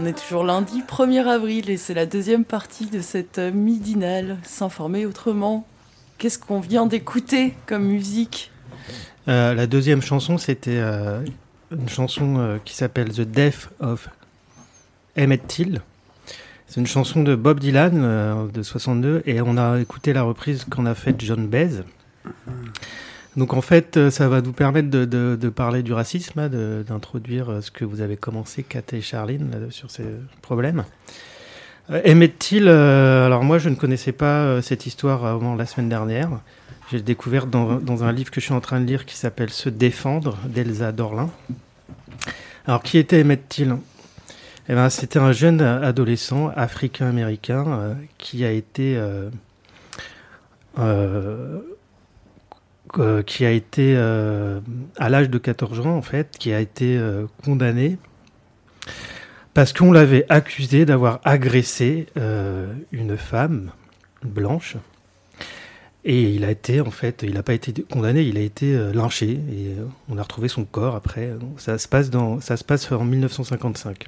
On est toujours lundi 1er avril et c'est la deuxième partie de cette midinale s'informer autrement. Qu'est-ce qu'on vient d'écouter comme musique? Euh, La deuxième chanson, c'était euh, une chanson euh, qui s'appelle The Death of Emmett Till. C'est une chanson de Bob Dylan de 62 et on a écouté la reprise qu'on a faite John Baez. Donc en fait, ça va nous permettre de, parler du racisme, hein, d'introduire ce que vous avez commencé, Kat et Charline, sur ces problèmes. Euh, Emmett Till, alors moi je ne connaissais pas cette histoire avant la semaine dernière. J'ai découvert dans, un livre que je suis en train de lire qui s'appelle Se défendre d'Elsa Dorlin. Alors qui était Emmett Till eh ben, C'était un jeune adolescent africain-américain euh, qui a été... Euh, euh, qui a été à l'âge de 14 ans en fait, qui a été condamné parce qu'on l'avait accusé d'avoir agressé une femme blanche et il a été, en fait, il n'a pas été condamné, il a été euh, lynché. Et euh, on a retrouvé son corps après. Ça se passe, dans, ça se passe en 1955.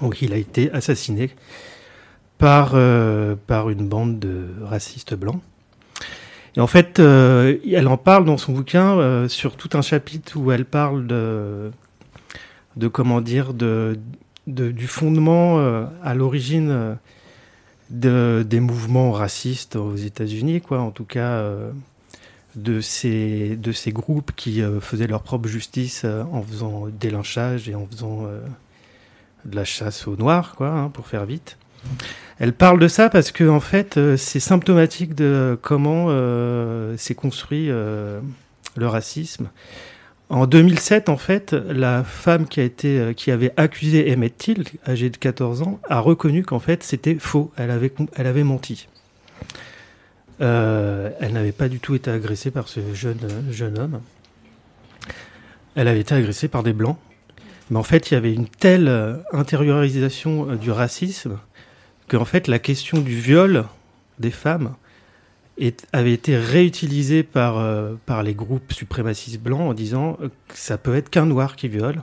Donc il a été assassiné par, euh, par une bande de racistes blancs. Et en fait, elle en parle dans son bouquin sur tout un chapitre où elle parle de, de comment dire, de, du fondement à l'origine de, des mouvements racistes aux États-Unis, quoi. En tout cas, euh, de ces de ces groupes qui euh, faisaient leur propre justice euh, en faisant des lynchages et en faisant de la chasse aux noirs, quoi, hein, pour faire vite. Elle parle de ça parce que en fait, c'est symptomatique de comment s'est construit le racisme en 2007, en fait, la femme qui, euh, avait accusé Emmett Till, âgée de 14 ans, a reconnu qu'en fait c'était faux. Elle avait, menti. Euh, elle n'avait pas du tout été agressée par ce jeune, jeune homme. Elle avait été agressée par des blancs. Mais en fait, il y avait une telle euh, intériorisation du racisme qu'en fait, la question du viol des femmes avait été réutilisé par, euh, par les groupes suprémacistes blancs en disant que ça peut être qu'un noir qui viole,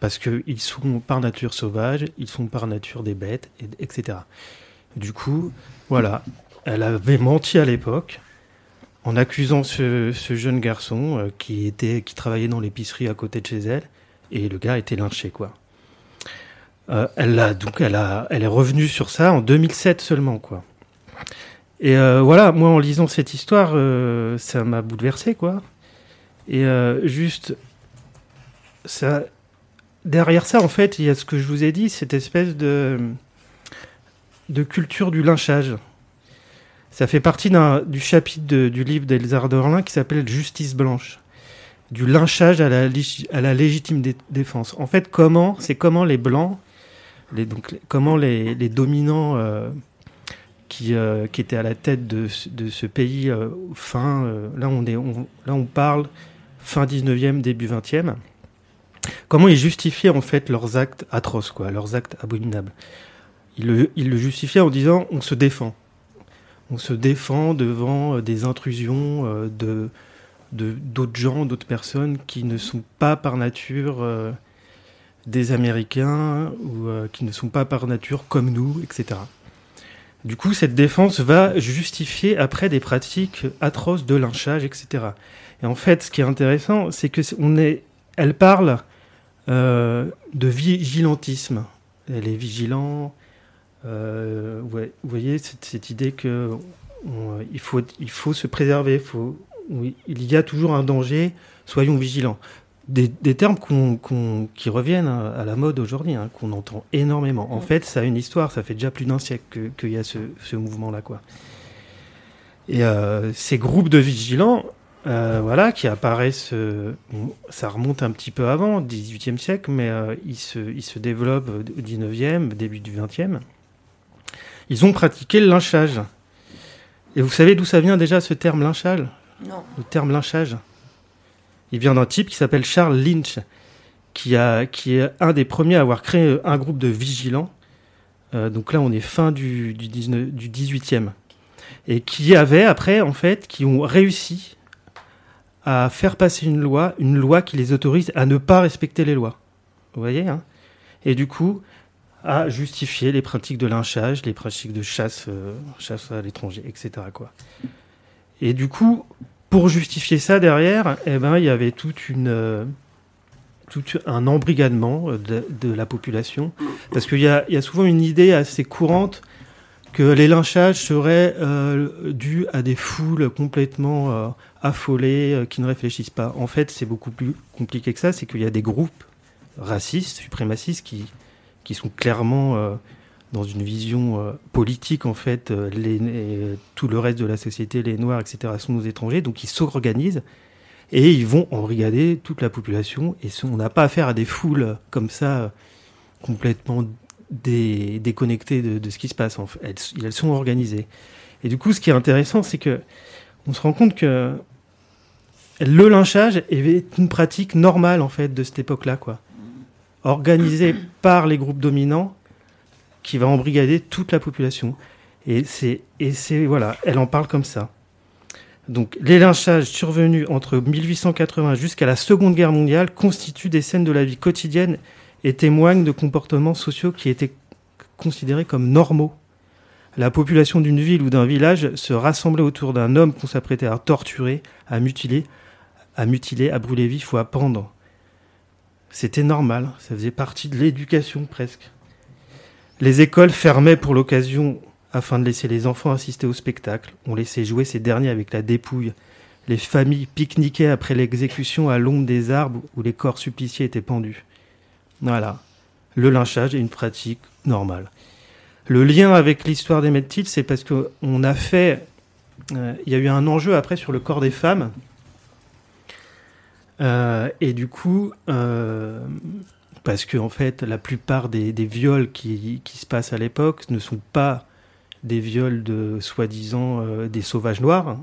parce qu'ils sont par nature sauvages, ils sont par nature des bêtes, etc. Du coup, voilà, elle avait menti à l'époque en accusant ce, ce jeune garçon euh, qui, était, qui travaillait dans l'épicerie à côté de chez elle, et le gars était lynché, quoi. Euh, elle, donc elle, a, elle est revenue sur ça en 2007 seulement, quoi. Et euh, voilà, moi en lisant cette histoire, euh, ça m'a bouleversé, quoi. Et juste, ça, derrière ça, en fait, il y a ce que je vous ai dit, cette espèce de, de culture du lynchage. Ça fait partie du chapitre du livre d'Elzar Dorlin qui s'appelle Justice blanche. Du lynchage à la, à la légitime défense. En fait, comment, c'est comment les blancs, donc, comment les, dominants qui, euh, qui, était à la tête de, ce pays euh, fin, euh, là, on parle fin 19e, début 20e, comment ils justifiaient en fait leurs actes atroces, quoi, leurs actes abominables. Ils le, ils justifiaient en disant on se défend. On se défend devant des intrusions de d'autres gens, d'autres personnes qui ne sont pas par nature des Américains ou qui ne sont pas par nature comme nous, etc. Du coup, cette défense va justifier après des pratiques atroces de lynchage, etc. Et en fait, ce qui est intéressant, c'est que on est, elle parle euh, de vigilantisme. Elle est vigilant. Euh, vous voyez cette, idée que il faut, il faut se préserver. Il y a toujours un danger. Soyons vigilants des, termes qui reviennent à, la mode aujourd'hui, hein, qu'on entend énormément. En fait, ça a une histoire, ça fait déjà plus d'un siècle qu'il y a ce, mouvement-là. quoi. Et ces groupes de vigilants, voilà, qui apparaissent, ça remonte un petit peu avant, 18e siècle, mais ils, se, ils se développent au 19e, début du 20e. Ils ont pratiqué le lynchage. Et vous savez d'où ça vient déjà ce terme lynchage? Non. Le terme lynchage? Il vient d'un type qui s'appelle Charles Lynch, qui, a, qui est un des premiers à avoir créé un groupe de vigilants. Euh, donc là, on est fin du, du, 19, du 18e. Et qui avait, après, en fait, qui ont réussi à faire passer une loi, une loi qui les autorise à ne pas respecter les lois. Vous voyez hein? Et du coup, à justifier les pratiques de lynchage, les pratiques de chasse, euh, chasse à l'étranger, etc. Et du coup, pour justifier ça derrière, eh ben, il y avait euh, tout un embrigadement de, de, la population. Parce qu'il y a, y a souvent une idée assez courante que les lynchages seraient euh, dus à des foules complètement euh, affolées, euh, qui ne réfléchissent pas. En fait, c'est beaucoup plus compliqué que ça, c'est qu'il y a des groupes racistes, suprémacistes, qui, qui sont clairement euh, dans une vision euh, politique, en fait, euh, les, tout le reste de la société, les Noirs, etc., sont nos étrangers, donc ils s'organisent et ils vont embrigader toute la population. Et on n'a pas affaire à des foules comme ça, complètement dé, déconnectées de, ce qui se passe. En fait. elles, elles, sont organisées. Et du coup, ce qui est intéressant, c'est que on se rend compte que le lynchage est une pratique normale, en fait, de cette époque-là, quoi. Organisée par les groupes dominants qui va embrigader toute la population. Et c'est, voilà, elle en parle comme ça. Donc, les lynchages survenus entre 1880 jusqu'à la Seconde Guerre mondiale constituent des scènes de la vie quotidienne et témoignent de comportements sociaux qui étaient considérés comme normaux. La population d'une ville ou d'un village se rassemblait autour d'un homme qu'on s'apprêtait à torturer, à mutiler, à mutiler, à brûler vif ou à pendre. C'était normal, ça faisait partie de l'éducation presque. Les écoles fermaient pour l'occasion afin de laisser les enfants assister au spectacle. On laissait jouer ces derniers avec la dépouille. Les familles pique-niquaient après l'exécution à l'ombre des arbres où les corps suppliciés étaient pendus. Voilà. Le lynchage est une pratique normale. Le lien avec l'histoire des Médetiles, c'est parce qu'on a fait. Euh, il y a eu un enjeu après sur le corps des femmes. Euh, et du coup, euh, parce que fait, la plupart des, viols qui, se passent à l'époque ne sont pas des viols de soi-disant euh, des sauvages noirs, hein,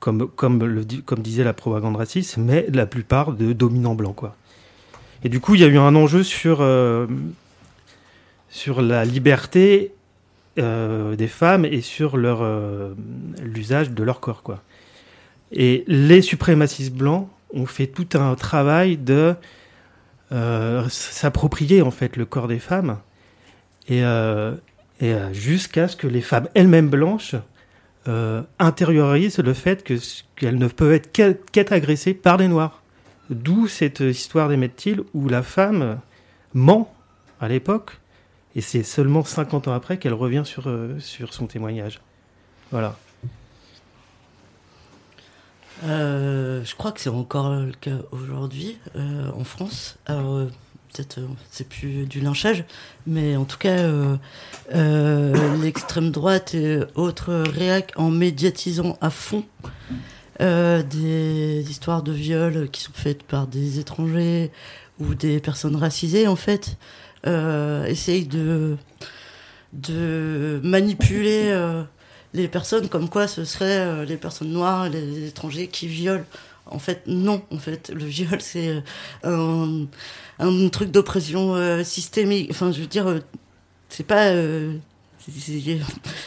comme, comme, le, comme disait la propagande raciste, mais la plupart de dominants blancs. Quoi. Et du coup, il y a eu un enjeu sur, euh, sur la liberté euh, des femmes et sur leur l'usage de leur corps. Quoi. Et les suprémacistes blancs ont fait tout un travail de s'approprier en fait le corps des femmes et, euh, euh, jusqu'à ce que les femmes elles-mêmes blanches euh, intériorisent le fait que qu'elles ne peuvent être qu'être agressées par des noirs. D'où cette histoire des Mettil où la femme ment à l'époque et c'est seulement 50 ans après qu'elle revient sur, euh, sur son témoignage. Voilà. Euh, je crois que c'est encore le cas aujourd'hui euh, en France. Alors euh, peut-être c'est plus du lynchage, mais en tout cas l'extrême droite et autres réac en médiatisant à fond des histoires de viols qui sont faites par des étrangers ou des personnes racisées en fait essayent de de manipuler les personnes comme quoi ce seraient euh, les personnes noires, les étrangers qui violent. En fait, non. En fait, le viol, c'est un, un, truc d'oppression euh, systémique. Enfin, je veux dire, euh, c'est pas. Il euh,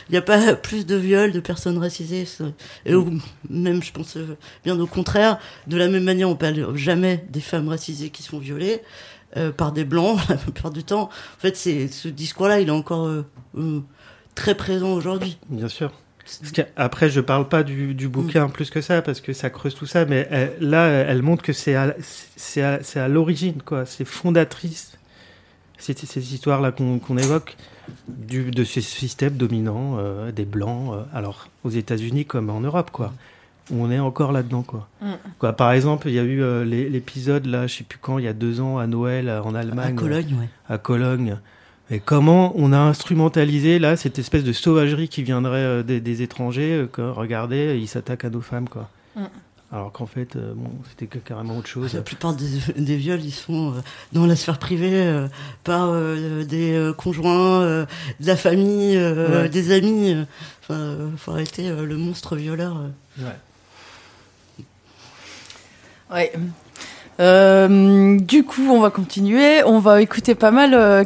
n'y a pas plus de viols de personnes racisées. Et même, je pense bien au contraire. De la même manière, on parle jamais des femmes racisées qui sont violées. Euh, par des blancs la plupart du temps. En fait, c'est ce discours-là, il est encore euh, euh, très présent aujourd'hui. Bien sûr. Après, je parle pas du, du bouquin mmh. plus que ça parce que ça creuse tout ça, mais elle, là, elle montre que c'est à, c'est à, à l'origine, quoi. C'est fondatrice. C'est ces histoires-là qu'on qu évoque du, de ce système dominant euh, des blancs. Euh, alors, aux États-Unis comme en Europe, quoi. On est encore là-dedans, quoi. Mmh. quoi. Par exemple, il y a eu euh, l'épisode là, je sais plus quand, il y a deux ans à Noël en Allemagne, à Cologne, ouais. à Cologne Et comment on a instrumentalisé là cette espèce de sauvagerie qui viendrait des, étrangers que regardez, ils s'attaquent à nos femmes quoi. Mm. Alors qu'en fait, bon, c'était carrément autre chose. La plupart des, viols, ils sont dans la sphère privée par des conjoints, de la famille, des amis. Enfin, faut arrêter le monstre violeur. Ouais. Ouais. Euh, du coup, on va continuer. On va écouter pas mal euh,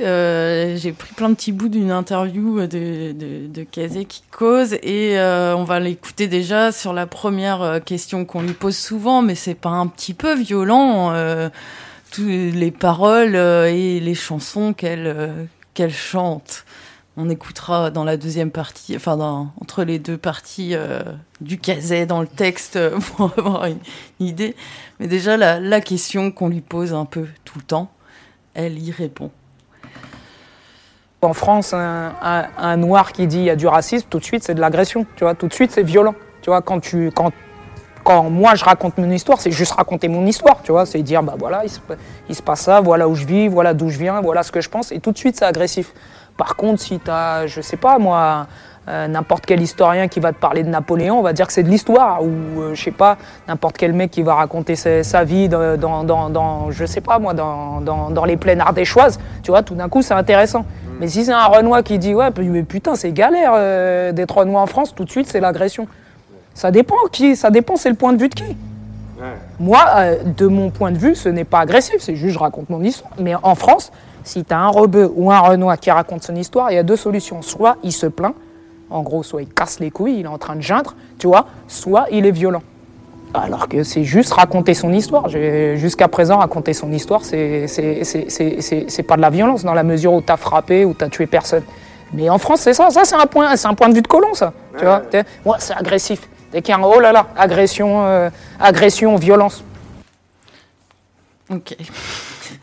euh J'ai pris plein de petits bouts d'une interview de, de, de Kazé qui cause et euh, on va l'écouter déjà sur la première question qu'on lui pose souvent, mais c'est pas un petit peu violent. toutes les paroles et les chansons qu'elle qu'elle chante on écoutera dans la deuxième partie, enfin dans, entre les deux parties euh, du caset dans le texte euh, pour avoir une, idée. Mais déjà, la, question qu'on lui pose un peu tout le temps, elle y répond. En France, un, noir qui dit il y a du racisme, tout de suite c'est de l'agression, tu vois, tout de suite c'est violent. Tu vois, quand, tu, quand, quand moi je raconte mon histoire, c'est juste raconter mon histoire, tu vois, c'est dire bah voilà, il se, il se passe ça, voilà où je vis, voilà d'où je viens, voilà ce que je pense, et tout de suite c'est agressif. Par contre, si tu as, je sais pas moi, euh, n'importe quel historien qui va te parler de Napoléon, on va dire que c'est de l'histoire. Ou, euh, je sais pas, n'importe quel mec qui va raconter sa, vie dans, dans, dans, je sais pas moi, dans, dans, les plaines ardéchoises, tu vois, tout d'un coup, c'est intéressant. Mm. Mais si c'est un Renoir qui dit, ouais, mais putain, c'est galère euh, d'être Renoir en France, tout de suite, c'est l'agression. Ça dépend qui, ça dépend, c'est le point de vue de qui. Moi, de mon point de vue, ce n'est pas agressif, c'est juste je raconte mon histoire. Mais en France, si tu as un rebeu ou un Renoir qui raconte son histoire, il y a deux solutions. Soit il se plaint, en gros, soit il casse les couilles, il est en train de geindre, tu vois, soit il est violent. Alors que c'est juste raconter son histoire. Jusqu'à présent, raconter son histoire, c'est pas de la violence dans la mesure où tu as frappé ou tu as tué personne. Mais en France, c'est ça. Ça, c'est un point, un point de vue de colon, ça. Tu vois, ouais, c'est agressif. Dès qu'il y a un oh là là, agression, euh, agression, violence. Ok.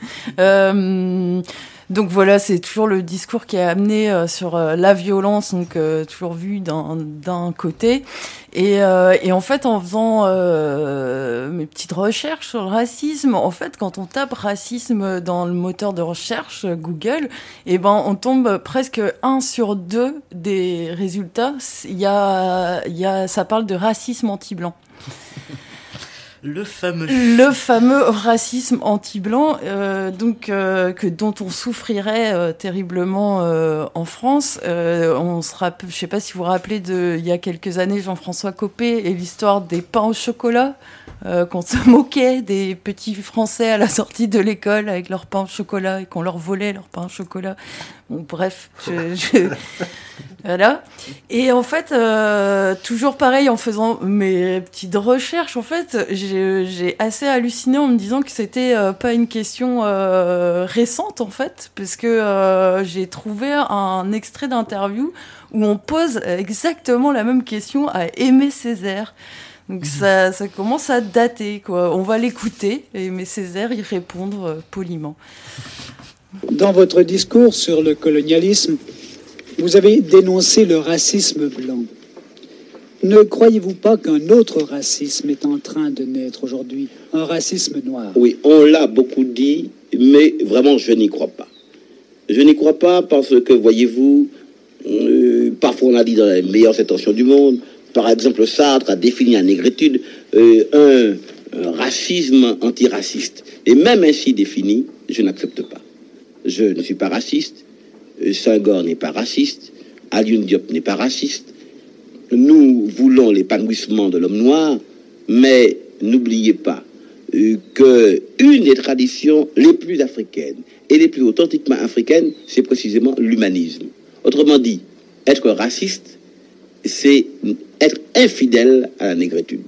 Euh, donc voilà, c'est toujours le discours qui est amené euh, sur euh, la violence, donc toujours vu d'un côté. Et, en fait, en faisant mes petites recherches sur le racisme, en fait, quand on tape racisme dans le moteur de recherche Google, eh ben on tombe presque un sur deux des résultats. Il y a, y a, ça parle de racisme anti-blanc. Le fameux. Racisme anti-blanc, euh, donc euh, que dont on souffrirait euh, terriblement en France. On se rappelle, je sais pas si vous vous rappelez de il y a quelques années Jean-François Copé et l'histoire des pains au chocolat. Qu'on se moquait des petits Français à la sortie de l'école avec leur pain au chocolat et qu'on leur volait leur pain au chocolat. Bon, bref, je, je, voilà. Et en fait, euh, toujours pareil, en faisant mes petites recherches, en fait, j'ai assez halluciné en me disant que c'était euh, pas une question euh, récente, en fait, parce que euh, j'ai trouvé un extrait d'interview où on pose exactement la même question à Aimé Césaire. Donc ça, ça commence à dater, quoi. On va l'écouter et Aimé Césaire y répondre poliment. Dans votre discours sur le colonialisme, vous avez dénoncé le racisme blanc. Ne croyez-vous pas qu'un autre racisme est en train de naître aujourd'hui? Un racisme noir Oui, on l'a beaucoup dit, mais vraiment, je n'y crois pas. Je n'y crois pas parce que, voyez-vous, euh, parfois on a dit dans les meilleures intentions du monde, par exemple, Sartre a défini la négritude euh, un, un racisme antiraciste. Et même ainsi défini, je n'accepte pas. Je ne suis pas raciste, Senghor n'est pas raciste, Alioune Diop n'est pas raciste. Nous voulons l'épanouissement de l'homme noir, mais n'oubliez pas euh, que une des traditions les plus africaines et les plus authentiquement africaines, c'est précisément l'humanisme. Autrement dit, être raciste, c'est être infidèle à la négritude.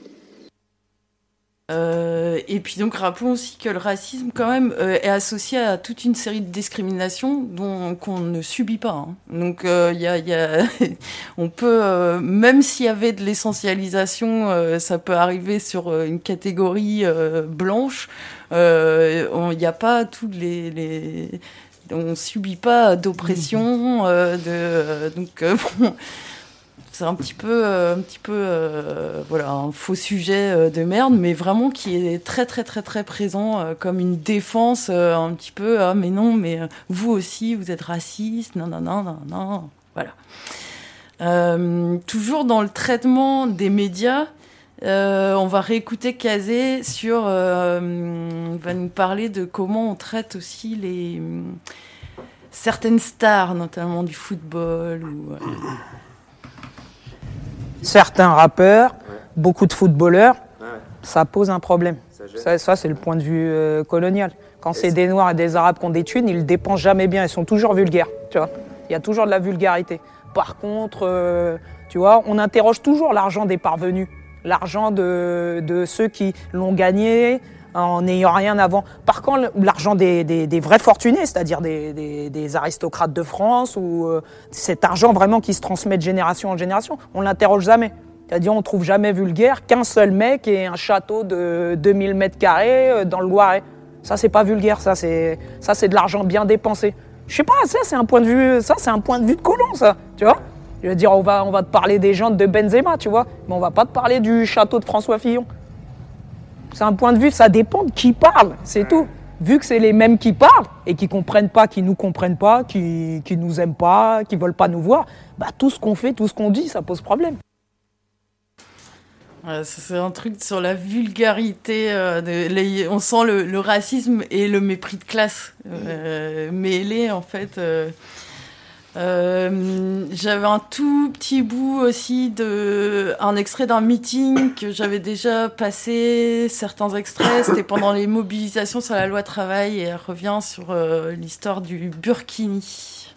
Euh, et puis donc rappelons aussi que le racisme quand même euh, est associé à toute une série de discriminations dont qu'on ne subit pas. Hein. Donc il euh, y a, y a on peut même s'il y avait de l'essentialisation, ça peut arriver sur une catégorie blanche. Il n'y a pas tous les, les on subit pas d'oppression, de donc bon c'est un petit peu, un petit peu, voilà, un faux sujet de merde, mais vraiment qui est très, très, très, très présent comme une défense, un petit peu, ah, mais non, mais vous aussi, vous êtes raciste, non, non, non, non, non, voilà. toujours dans le traitement des médias, euh, on va réécouter Kazé sur. Euh, va nous parler de comment on traite aussi les certaines stars, notamment du football. Ou, euh, Certains rappeurs, beaucoup de footballeurs, ça pose un problème. Ça, c'est le point de vue colonial. Quand c'est des Noirs et des Arabes qui ont des thunes, ils dépensent jamais bien. Ils sont toujours vulgaires. Tu vois, il y a toujours de la vulgarité. Par contre, tu vois, on interroge toujours l'argent des parvenus l'argent de, ceux qui l'ont gagné en n'ayant rien avant. Par contre, l'argent des, vrais fortunés, c'est-à-dire des, aristocrates de France, ou euh, cet argent vraiment qui se transmet de génération en génération, on l'interroge jamais. C'est-à-dire, on trouve jamais vulgaire qu'un seul mec ait un château de 2000 mètres carrés euh, dans le Loiret. Ça, c'est pas vulgaire, ça, c'est ça, c'est de l'argent bien dépensé. Je sais pas, ça, c'est un point de vue, ça, c'est un point de vue de colon, ça, tu vois. Je veux dire, on va, on va te parler des gens de Benzema, tu vois, mais on va pas te parler du château de François Fillon. C'est un point de vue, ça dépend de qui parle, c'est tout. Vu que c'est les mêmes qui parlent et qui comprennent pas, qui nous comprennent pas, qui, qui nous aiment pas, qui veulent pas nous voir, bah tout ce qu'on fait, tout ce qu'on dit, ça pose problème. c'est un truc sur la vulgarité. Euh, on sent le, racisme et le mépris de classe euh, mêlés, en fait. Euh, euh, j'avais un tout petit bout aussi de un extrait d'un meeting que j'avais déjà passé certains extraits. C'était pendant les mobilisations sur la loi travail et elle revient sur euh, l'histoire du Burkini.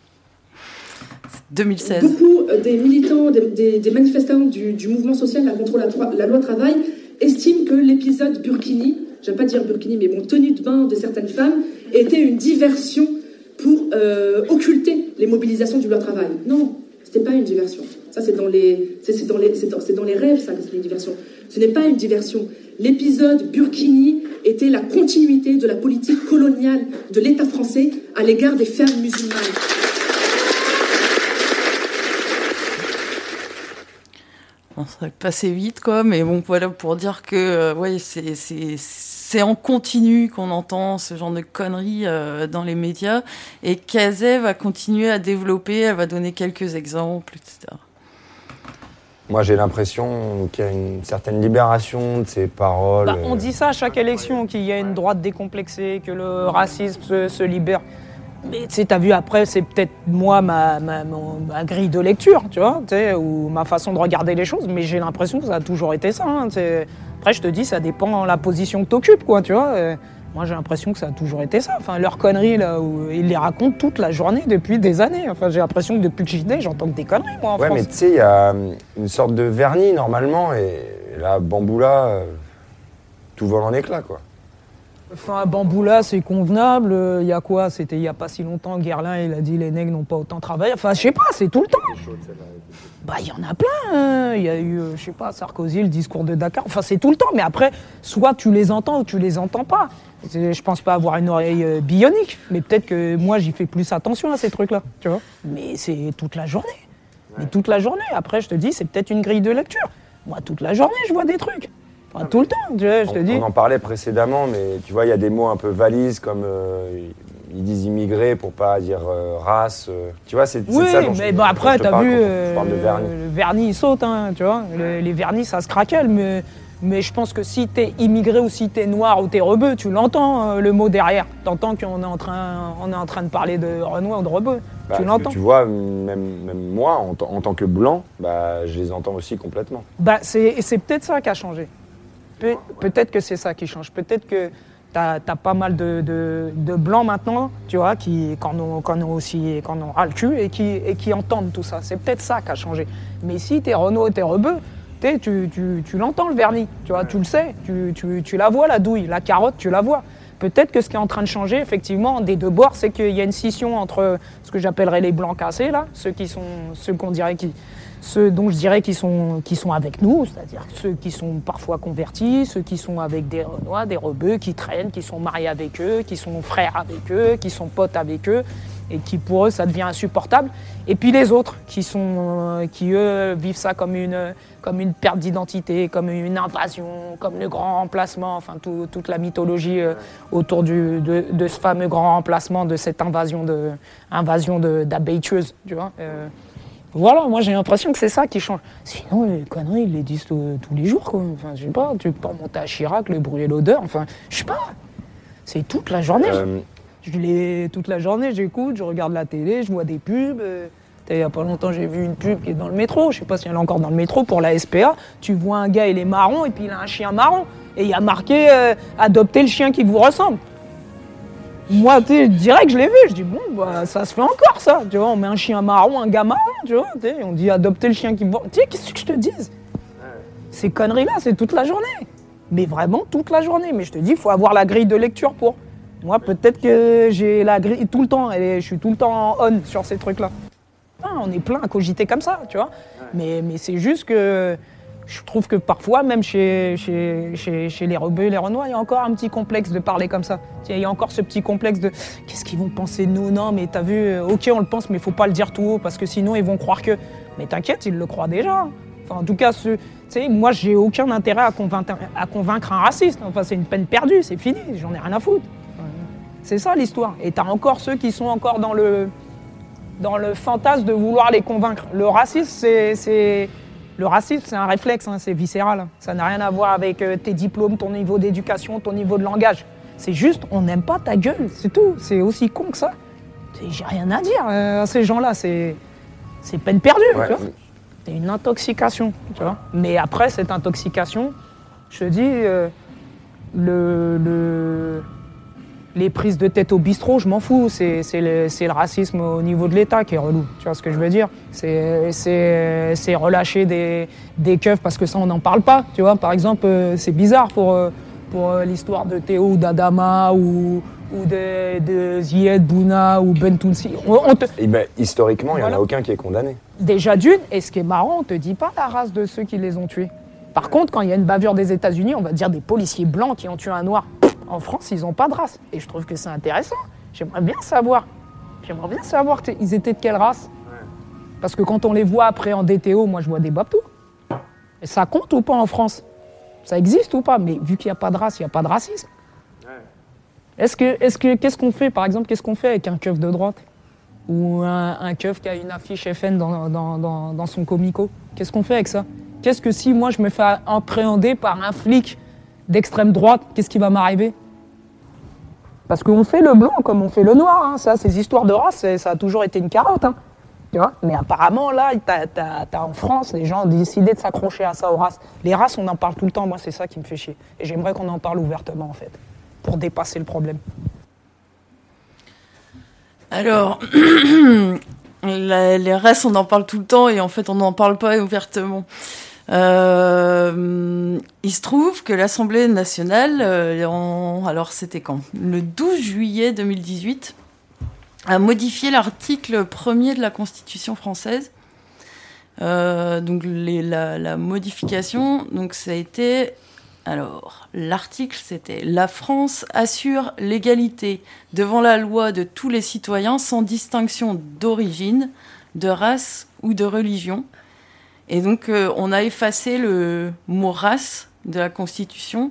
2016. Beaucoup euh, des militants, des, manifestants du, mouvement social contre la, la loi travail estiment que l'épisode Burkini, j'aime pas dire Burkini, mais bon, tenue de bain de certaines femmes, était une diversion pour euh, occulter les mobilisations du loi travail. Non, ce n'est pas une diversion. Ça, c'est dans les, dans dans, les rêves, ça, c'est une diversion. Ce n'est pas une diversion. L'épisode Burkini était la continuité de la politique coloniale de l'État français à l'égard des fermes musulmanes. On serait passé vite, quoi, mais bon, voilà, pour dire que, euh, ouais, c'est en continu qu'on entend ce genre de conneries euh, dans les médias. Et Kazé va continuer à développer, elle va donner quelques exemples, etc. Moi, j'ai l'impression qu'il y a une certaine libération de ces paroles. Bah, on dit ça à chaque élection, qu'il y a une droite décomplexée, que le racisme se, libère. Mais tu sais, t'as vu après, c'est peut-être moi ma, ma, grille de lecture, tu vois, ou ma façon de regarder les choses, mais j'ai l'impression que ça a toujours été ça. Hein, après, je te dis, ça dépend de la position que t'occupes, quoi, tu vois. moi, j'ai l'impression que ça a toujours été ça. Enfin, leurs conneries, là, où ils les racontent toute la journée depuis des années. Enfin, j'ai l'impression que depuis que j'y suis j'entends que des conneries, moi, en ouais, mais tu sais, il y a hum, une sorte de vernis, normalement, et là, Bamboula, euh, tout vole en éclats, quoi. Enfin, Bamboula, c'est convenable. Il y a quoi? C'était il n'y a pas si longtemps, Guerlain, il a dit les nègres n'ont pas autant travaillé. Enfin, je sais pas, c'est tout le temps. Bah, il y en a plein. Hein. Il y a eu, euh, je sais pas, Sarkozy, le discours de Dakar. Enfin, c'est tout le temps. Mais après, soit tu les entends ou tu les entends pas. Je pense pas avoir une oreille euh, bionique, mais peut-être que moi, j'y fais plus attention à ces trucs-là, tu vois. Mais c'est toute la journée. Mais toute la journée. Après, je te dis, c'est peut-être une grille de lecture. Moi, toute la journée, je vois des trucs. Enfin, tout le temps, je te dis. On en parlait précédemment, mais tu vois, il y a des mots un peu valises comme euh, ils disent immigré pour pas dire euh, race. Euh, tu vois, c'est oui, ça. mais bon, après, t'as vu, le vernis il saute, hein, tu vois. les vernis, ça se craquelle, mais, mais je pense que si t'es immigré ou si t'es noir ou t'es rebeu, tu l'entends le mot derrière. T'entends qu'on est en train, on est en train de parler de Renoir ou de rebeu. Bah, tu l'entends. Tu vois, même, même moi, en, tant que blanc, bah, je les entends aussi complètement. Bah, c'est peut-être ça qui a changé. Peut-être que c'est ça qui change. Peut-être que T'as as pas mal de, de, blancs maintenant, tu vois, qui quand on, quand on aussi quand on a le cul et qui, et qui entendent tout ça. C'est peut-être ça qui a changé. Mais si t'es Renault, t'es Rebeu, tu, tu, tu l'entends le vernis, tu vois, tu le sais, tu, tu, tu, la vois la douille, la carotte, tu la vois. Peut-être que ce qui est en train de changer, effectivement, des deux bords, c'est qu'il y a une scission entre ce que j'appellerais les blancs cassés, là, ceux qui sont, ceux dont je dirais qui sont, qui sont avec nous, c'est-à-dire ceux qui sont parfois convertis, ceux qui sont avec des Renois, des Rebeux, qui traînent, qui sont mariés avec eux, qui sont frères avec eux, qui sont potes avec eux, et qui pour eux ça devient insupportable. Et puis les autres qui sont, euh, qui eux vivent ça comme une, comme une perte d'identité, comme une invasion, comme le grand remplacement, enfin toute la mythologie euh, autour du, de, ce fameux grand remplacement, de cette invasion de, invasion tu vois. Euh, voilà, moi j'ai l'impression que c'est ça qui change. Sinon, les conneries, ils les disent tous les jours. Enfin, je sais pas, tu peux monter à Chirac, le et l'odeur, enfin, je sais pas. C'est toute la journée. Je l'ai toute la journée, j'écoute, je regarde la télé, je vois des pubs. Euh, il n'y a pas longtemps, j'ai vu une pub qui est dans le métro. Je sais pas si elle est encore dans le métro pour la SPA. Tu vois un gars, il est marron et puis il a un chien marron. Et il y a marqué euh, adopter le chien qui vous ressemble. Moi, tu direct, je l'ai vu. Je dis, bon, bah, ça se fait encore, ça. Tu vois, on met un chien marron, un gars marron, tu vois. On dit adopter le chien qui vous. Tu sais, qu'est-ce que je te dise? Ces conneries-là, c'est toute la journée. Mais vraiment toute la journée. Mais je te dis, il faut avoir la grille de lecture pour. Moi, peut-être que j'ai la grille tout le temps, et je suis tout le temps on sur ces trucs-là. Ah, on est plein à cogiter comme ça, tu vois. Mais, mais c'est juste que je trouve que parfois, même chez, chez, chez, les rebeux et les renois, il y a encore un petit complexe de parler comme ça. Il y a encore ce petit complexe de qu'est-ce qu'ils vont penser de nous? Non, mais t'as vu, euh, ok, on le pense, mais il faut pas le dire tout haut parce que sinon ils vont croire que. Mais t'inquiète, ils le croient déjà. Enfin, en tout cas, ce, moi, j'ai aucun intérêt à convaincre, à convaincre un raciste. Enfin, c'est une peine perdue, c'est fini, j'en ai rien à foutre. C'est ça l'histoire. Et tu as encore ceux qui sont encore dans le, dans le fantasme de vouloir les convaincre. Le racisme, c'est, le racisme, c'est un réflexe, hein, c'est viscéral. Ça n'a rien à voir avec euh, tes diplômes, ton niveau d'éducation, ton niveau de langage. C'est juste, on n'aime pas ta gueule, c'est tout. C'est aussi con que ça. J'ai rien à dire euh, à ces gens-là. C'est, c'est peine perdue. C'est une intoxication. Tu vois Mais après cette intoxication, je te dis, euh, le les prises de tête au bistrot, je m'en fous. C'est le, racisme au niveau de l'État qui est relou. Tu vois ce que je veux dire? C'est relâcher des, des keufs parce que ça, on n'en parle pas. Tu vois, par exemple, euh, c'est bizarre pour, euh, pour euh, l'histoire de Théo ou d'Adama ou, ou de, de Zied Bouna ou Ben eh ben, historiquement, il n'y en a aucun qui est condamné. Déjà d'une, et ce qui est marrant, on ne te dit pas la race de ceux qui les ont tués. Par contre, quand il y a une bavure des États-Unis, on va dire des policiers blancs qui ont tué un noir. En France, ils n'ont pas de race. Et je trouve que c'est intéressant. J'aimerais bien savoir. J'aimerais bien savoir ils étaient de quelle race. Parce que quand on les voit après en DTO, moi je vois des Baptous. Et ça compte ou pas en France? Ça existe ou pas? Mais vu qu'il n'y a pas de race, il n'y a pas de racisme. Est-ce que, est-ce que, qu'est-ce qu'on fait, par exemple, qu'est-ce qu'on fait avec un keuf de droite? Ou un, keuf qui a une affiche FN dans, dans, dans son comico? Qu'est-ce qu'on fait avec ça? Qu'est-ce que si moi je me fais appréhender par un flic d'extrême droite, qu'est-ce qui va m'arriver? Parce qu'on fait le blanc comme on fait le noir. Hein. Ça, ces histoires de race, ça a toujours été une carotte. Hein. Mais apparemment, là, en France, les gens ont décidé de s'accrocher à ça aux races. Les races, on en parle tout le temps. Moi, c'est ça qui me fait chier. Et j'aimerais qu'on en parle ouvertement, en fait, pour dépasser le problème. Alors, les races, on en parle tout le temps et en fait, on n'en parle pas ouvertement. Euh, il se trouve que l'Assemblée nationale, euh, alors c'était quand? Le 12 juillet 2018, a modifié l'article 1er de la Constitution française. Euh, donc la, modification, donc ça a été alors, l'article, c'était La France assure l'égalité devant la loi de tous les citoyens sans distinction d'origine, de race ou de religion, et donc, euh, on a effacé le mot race de la Constitution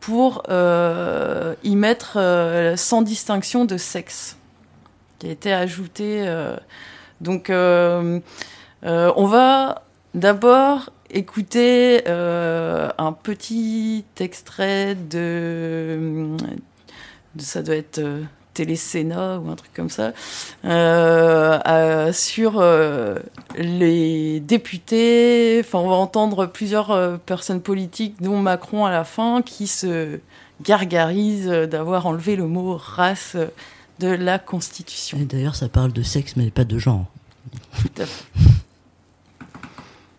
pour euh, y mettre euh, sans distinction de sexe, qui a été ajouté. donc, on va d'abord écouter un petit extrait de, de ça doit être Télésénat ou un truc comme ça, euh, sur euh, les députés. Enfin, on va entendre plusieurs euh, personnes politiques, dont Macron à la fin, qui se gargarisent d'avoir enlevé le mot race de la Constitution. Et d'ailleurs, ça parle de sexe, mais pas de genre. Tout à fait.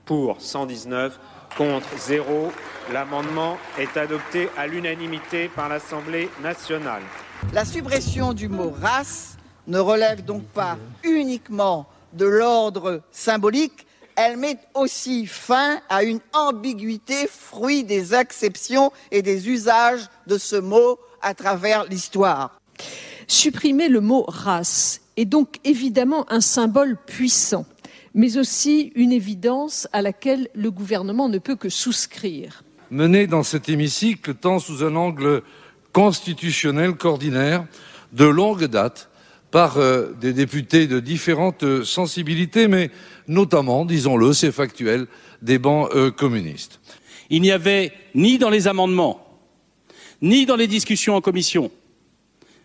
Pour 119, contre 0, l'amendement est adopté à l'unanimité par l'Assemblée nationale. La suppression du mot race ne relève donc pas uniquement de l'ordre symbolique, elle met aussi fin à une ambiguïté fruit des acceptions et des usages de ce mot à travers l'histoire. Supprimer le mot race est donc évidemment un symbole puissant, mais aussi une évidence à laquelle le gouvernement ne peut que souscrire. Mené dans cet hémicycle tant sous un angle constitutionnel qu'ordinaire, de longue date, par euh, des députés de différentes sensibilités, mais notamment, disons-le, c'est factuel, des bancs euh, communistes. Il n'y avait ni dans les amendements, ni dans les discussions en commission,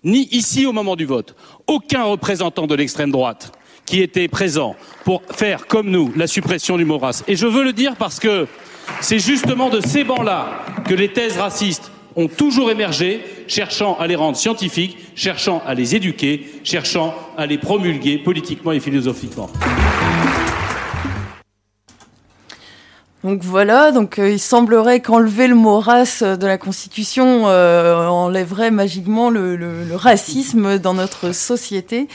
ni ici au moment du vote, aucun représentant de l'extrême droite qui était présent pour faire comme nous la suppression du mot race. Et je veux le dire parce que c'est justement de ces bancs-là que les thèses racistes ont toujours émergé, cherchant à les rendre scientifiques, cherchant à les éduquer, cherchant à les promulguer politiquement et philosophiquement. Donc voilà, euh, il semblerait qu'enlever le mot race de la Constitution euh, enlèverait magiquement le, racisme dans notre société.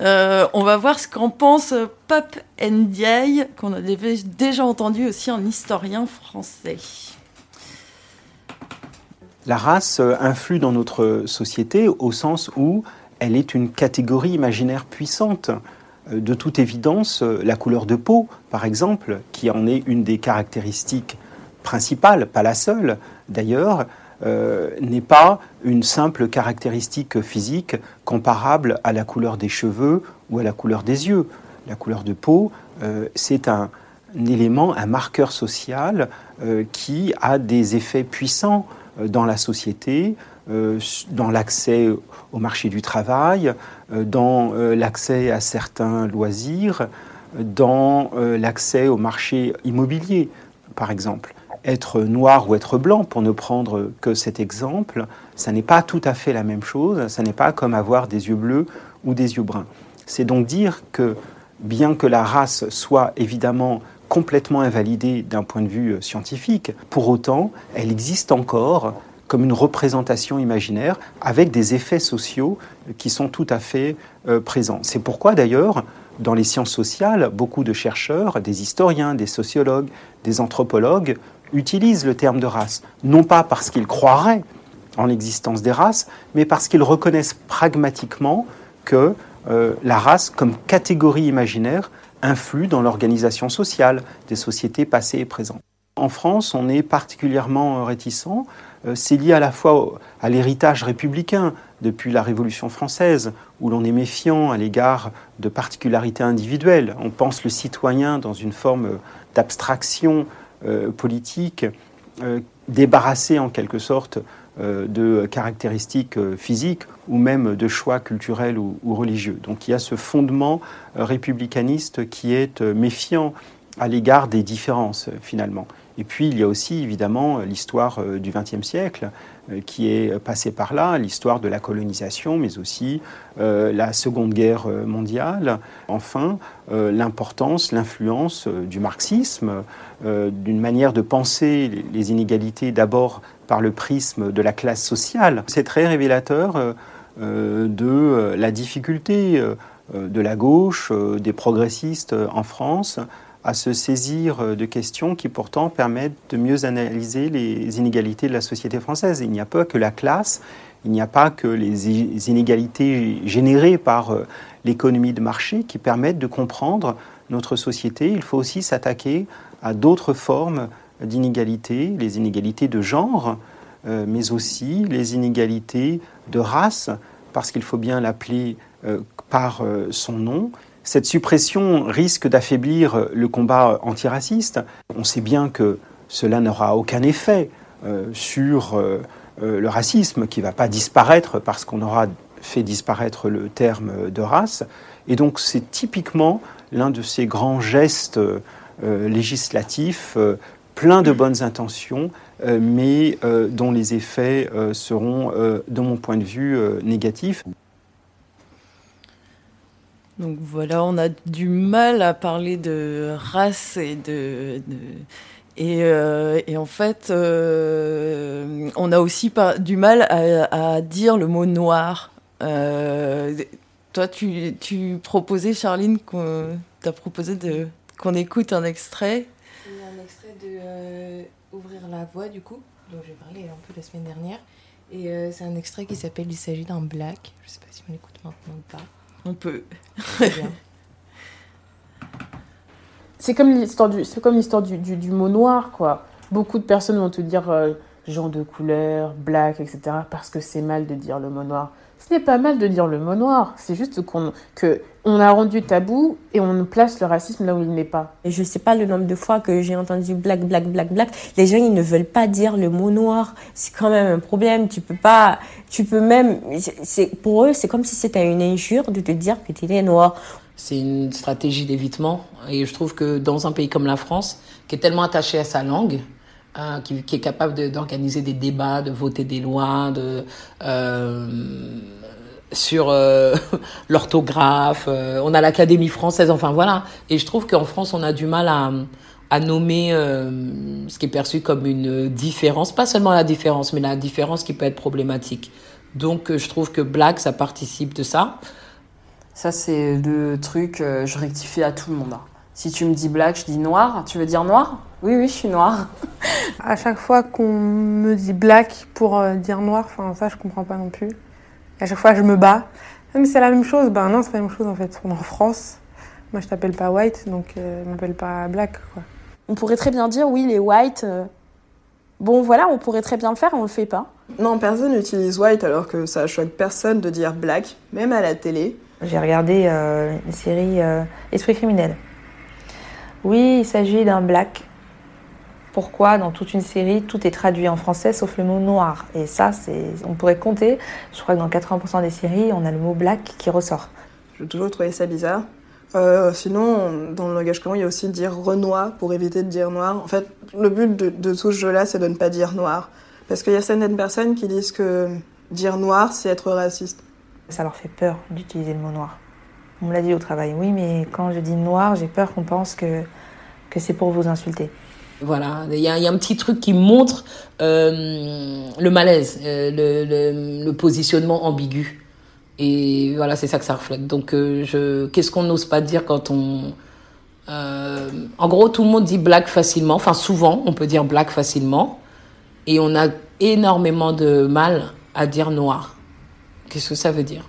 Euh, on va voir ce qu'en pense Pape Ndiaye, qu'on a déjà entendu aussi en historien français. La race influe dans notre société au sens où elle est une catégorie imaginaire puissante. Euh, de toute évidence, euh, la couleur de peau, par exemple, qui en est une des caractéristiques principales, pas la seule d'ailleurs, euh, n'est pas une simple caractéristique physique comparable à la couleur des cheveux ou à la couleur des yeux. La couleur de peau, c'est un, élément, un marqueur social qui a des effets puissants dans la société, dans l'accès au marché du travail, euh, dans euh, l'accès à certains loisirs, dans euh, l'accès au marché immobilier, par exemple. Être noir ou être blanc, pour ne prendre que cet exemple, ça n'est pas tout à fait la même chose, ça n'est pas comme avoir des yeux bleus ou des yeux bruns. C'est donc dire que bien que la race soit évidemment complètement invalidée d'un point de vue scientifique, pour autant, elle existe encore comme une représentation imaginaire avec des effets sociaux qui sont tout à fait euh, présents. C'est pourquoi d'ailleurs, dans les sciences sociales, beaucoup de chercheurs, des historiens, des sociologues, des anthropologues utilisent le terme de race, non pas parce qu'ils croiraient en l'existence des races, mais parce qu'ils reconnaissent pragmatiquement que euh, la race, comme catégorie imaginaire, influe dans l'organisation sociale des sociétés passées et présentes. En France, on est particulièrement réticent euh, c'est lié à la fois à l'héritage républicain depuis la Révolution française, où l'on est méfiant à l'égard de particularités individuelles. On pense le citoyen dans une forme d'abstraction politique, euh, débarrassé en quelque sorte de caractéristiques physiques ou même de choix culturels ou, religieux. Donc il y a ce fondement républicaniste qui est méfiant à l'égard des différences finalement. Et puis il y a aussi évidemment l'histoire euh, du XXe siècle euh, qui est passée par là, l'histoire de la colonisation, mais aussi euh, la Seconde Guerre mondiale. Enfin, l'importance, l'influence du marxisme, d'une manière de penser les inégalités d'abord par le prisme de la classe sociale. C'est très révélateur de la difficulté de la gauche, des progressistes en France à se saisir euh, de questions qui pourtant permettent de mieux analyser les inégalités de la société française. Il n'y a pas que la classe, il n'y a pas que les inégalités générées par euh, l'économie de marché qui permettent de comprendre notre société. Il faut aussi s'attaquer à d'autres formes d'inégalités, les inégalités de genre, euh, mais aussi les inégalités de race, parce qu'il faut bien l'appeler par son nom. Cette suppression risque d'affaiblir le combat antiraciste. On sait bien que cela n'aura aucun effet euh, sur euh, euh, le racisme, qui ne va pas disparaître parce qu'on aura fait disparaître le terme de race. Et donc c'est typiquement l'un de ces grands gestes législatifs plein de bonnes intentions, mais dont les effets seront, de mon point de vue, négatifs. Donc voilà, on a du mal à parler de race et de, et, euh, et, en fait, euh, on a aussi du mal à, dire le mot noir. Euh, toi, tu, tu, proposais, Charline, qu'on as proposé de qu'on écoute un extrait. Un extrait de Ouvrir la voie, du coup, dont j'ai parlé un peu la semaine dernière. Et c'est un extrait qui s'appelle Il s'agit d'un black. Je sais pas si on l'écoute maintenant ou pas. On peut. C'est comme l'histoire du, c'est comme l'histoire du, du, du mot noir, quoi. Beaucoup de personnes vont te dire euh, gens de couleur, black, etc. parce que c'est mal de dire le mot noir. Ce n'est pas mal de dire le mot noir. C'est juste qu'on que on a rendu tabou et on place le racisme là où il n'est pas. Et je sais pas le nombre de fois que j'ai entendu black, black, black, black. Les gens, ils ne veulent pas dire le mot noir. C'est quand même un problème. Tu peux pas, tu peux même, c'est, pour eux, c'est comme si c'était une injure de te dire que tu es noir. C'est une stratégie d'évitement. Et je trouve que dans un pays comme la France, qui est tellement attaché à sa langue, hein, qui, est capable d'organiser des débats, de voter des lois, de, euh, sur euh, l'orthographe, euh, on a l'Académie française, enfin voilà. Et je trouve qu'en France, on a du mal à, à nommer euh, ce qui est perçu comme une différence, pas seulement la différence, mais la différence qui peut être problématique. Donc je trouve que black, ça participe de ça. Ça, c'est le truc, je rectifie à tout le monde. Si tu me dis black, je dis noir. Tu veux dire noir? Oui, oui, je suis noire. à chaque fois qu'on me dit black pour dire noir, enfin ça, je comprends pas non plus. À chaque fois, je me bats. Mais c'est la même chose. Ben non, c'est pas la même chose en fait. On est en France. Moi, je t'appelle pas white, donc euh, je m'appelle pas black. Quoi. On pourrait très bien dire oui, les white. Euh... Bon, voilà, on pourrait très bien le faire, on le fait pas. Non, personne n'utilise white alors que ça choque personne de dire black, même à la télé. J'ai regardé euh, une série euh, Esprit criminel. Oui, il s'agit d'un black pourquoi dans toute une série tout est traduit en français sauf le mot noir? Et ça, c'est, on pourrait compter. Je crois que dans 80% des séries, on a le mot black qui ressort. J'ai toujours trouvé ça bizarre. Euh, sinon, dans le langage commun, il y a aussi dire renoir pour éviter de dire noir. En fait, le but de, de tout ce jeu-là, c'est de ne pas dire noir. Parce qu'il y a certaines personnes qui disent que dire noir, c'est être raciste. Ça leur fait peur d'utiliser le mot noir. On me l'a dit au travail. Oui, mais quand je dis noir, j'ai peur qu'on pense que, que c'est pour vous insulter. Voilà, il y a, y a, un petit truc qui montre euh, le malaise, euh, le, le, le, positionnement ambigu. Et voilà, c'est ça que ça reflète. Donc, euh, je, qu'est-ce qu'on n'ose pas dire quand on... en gros, tout le monde dit black facilement. Enfin, souvent, on peut dire black facilement. Et on a énormément de mal à dire noir. Qu'est-ce que ça veut dire?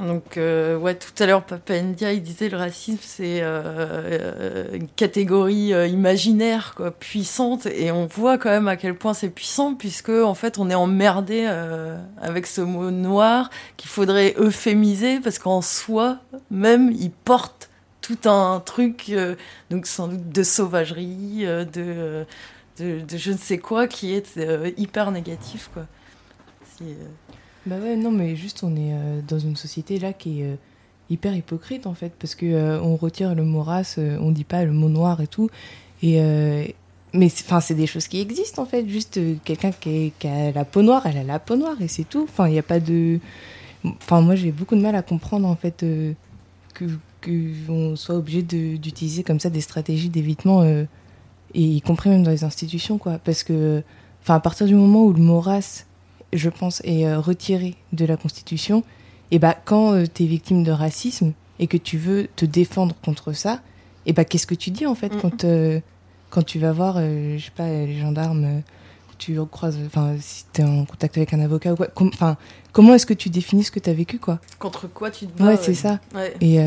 Donc, euh, ouais, tout à l'heure, Papa India, il disait le racisme, c'est euh, une catégorie euh, imaginaire, quoi, puissante. Et on voit quand même à quel point c'est puissant, puisque, en fait, on est emmerdé euh, avec ce mot noir qu'il faudrait euphémiser, parce qu'en soi, même, il porte tout un truc, euh, donc sans doute de sauvagerie, de, je ne sais quoi, qui est hyper négatif, quoi. Bah ouais, non, mais juste on est euh, dans une société là qui est euh, hyper hypocrite en fait, parce que euh, on retire le mot race, on dit pas le mot noir et tout. Et mais enfin, c'est des choses qui existent en fait. Juste quelqu'un qui, a la peau noire, elle a la peau noire et c'est tout. Enfin, il n'y a pas de. Enfin, moi j'ai beaucoup de mal à comprendre en fait que qu'on soit obligé d'utiliser comme ça des stratégies d'évitement, et y compris même dans les institutions quoi. Parce que, enfin, à partir du moment où le mot race je pense, est euh, retiré de la Constitution, et bah, quand euh, tu es victime de racisme et que tu veux te défendre contre ça, et bah, qu'est-ce que tu dis en fait mm -hmm. quand, euh, quand tu vas voir, euh, je sais pas, les gendarmes, tu croises, enfin, si tu es en contact avec un avocat ou quoi, com comment est-ce que tu définis ce que tu as vécu quoi? Contre quoi tu te bats Ouais, c'est ça. Ouais. Et,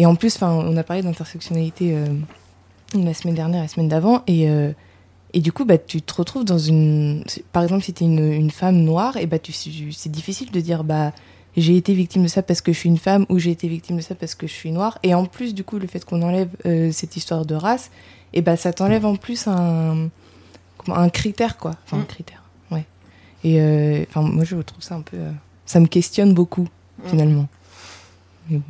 et en plus, on a parlé d'intersectionnalité la semaine dernière, la semaine d'avant, et et du coup, bah, tu te retrouves dans une. Par exemple, si tu es une, une, femme noire, et bah, tu, c'est difficile de dire bah, j'ai été victime de ça parce que je suis une femme ou j'ai été victime de ça parce que je suis noire. Et en plus, du coup, le fait qu'on enlève euh, cette histoire de race, et bah, ça t'enlève en plus un, un critère, quoi. Enfin, un critère, ouais. Et enfin, moi, je trouve ça un peu. Euh, ça me questionne beaucoup, finalement. Mais bon.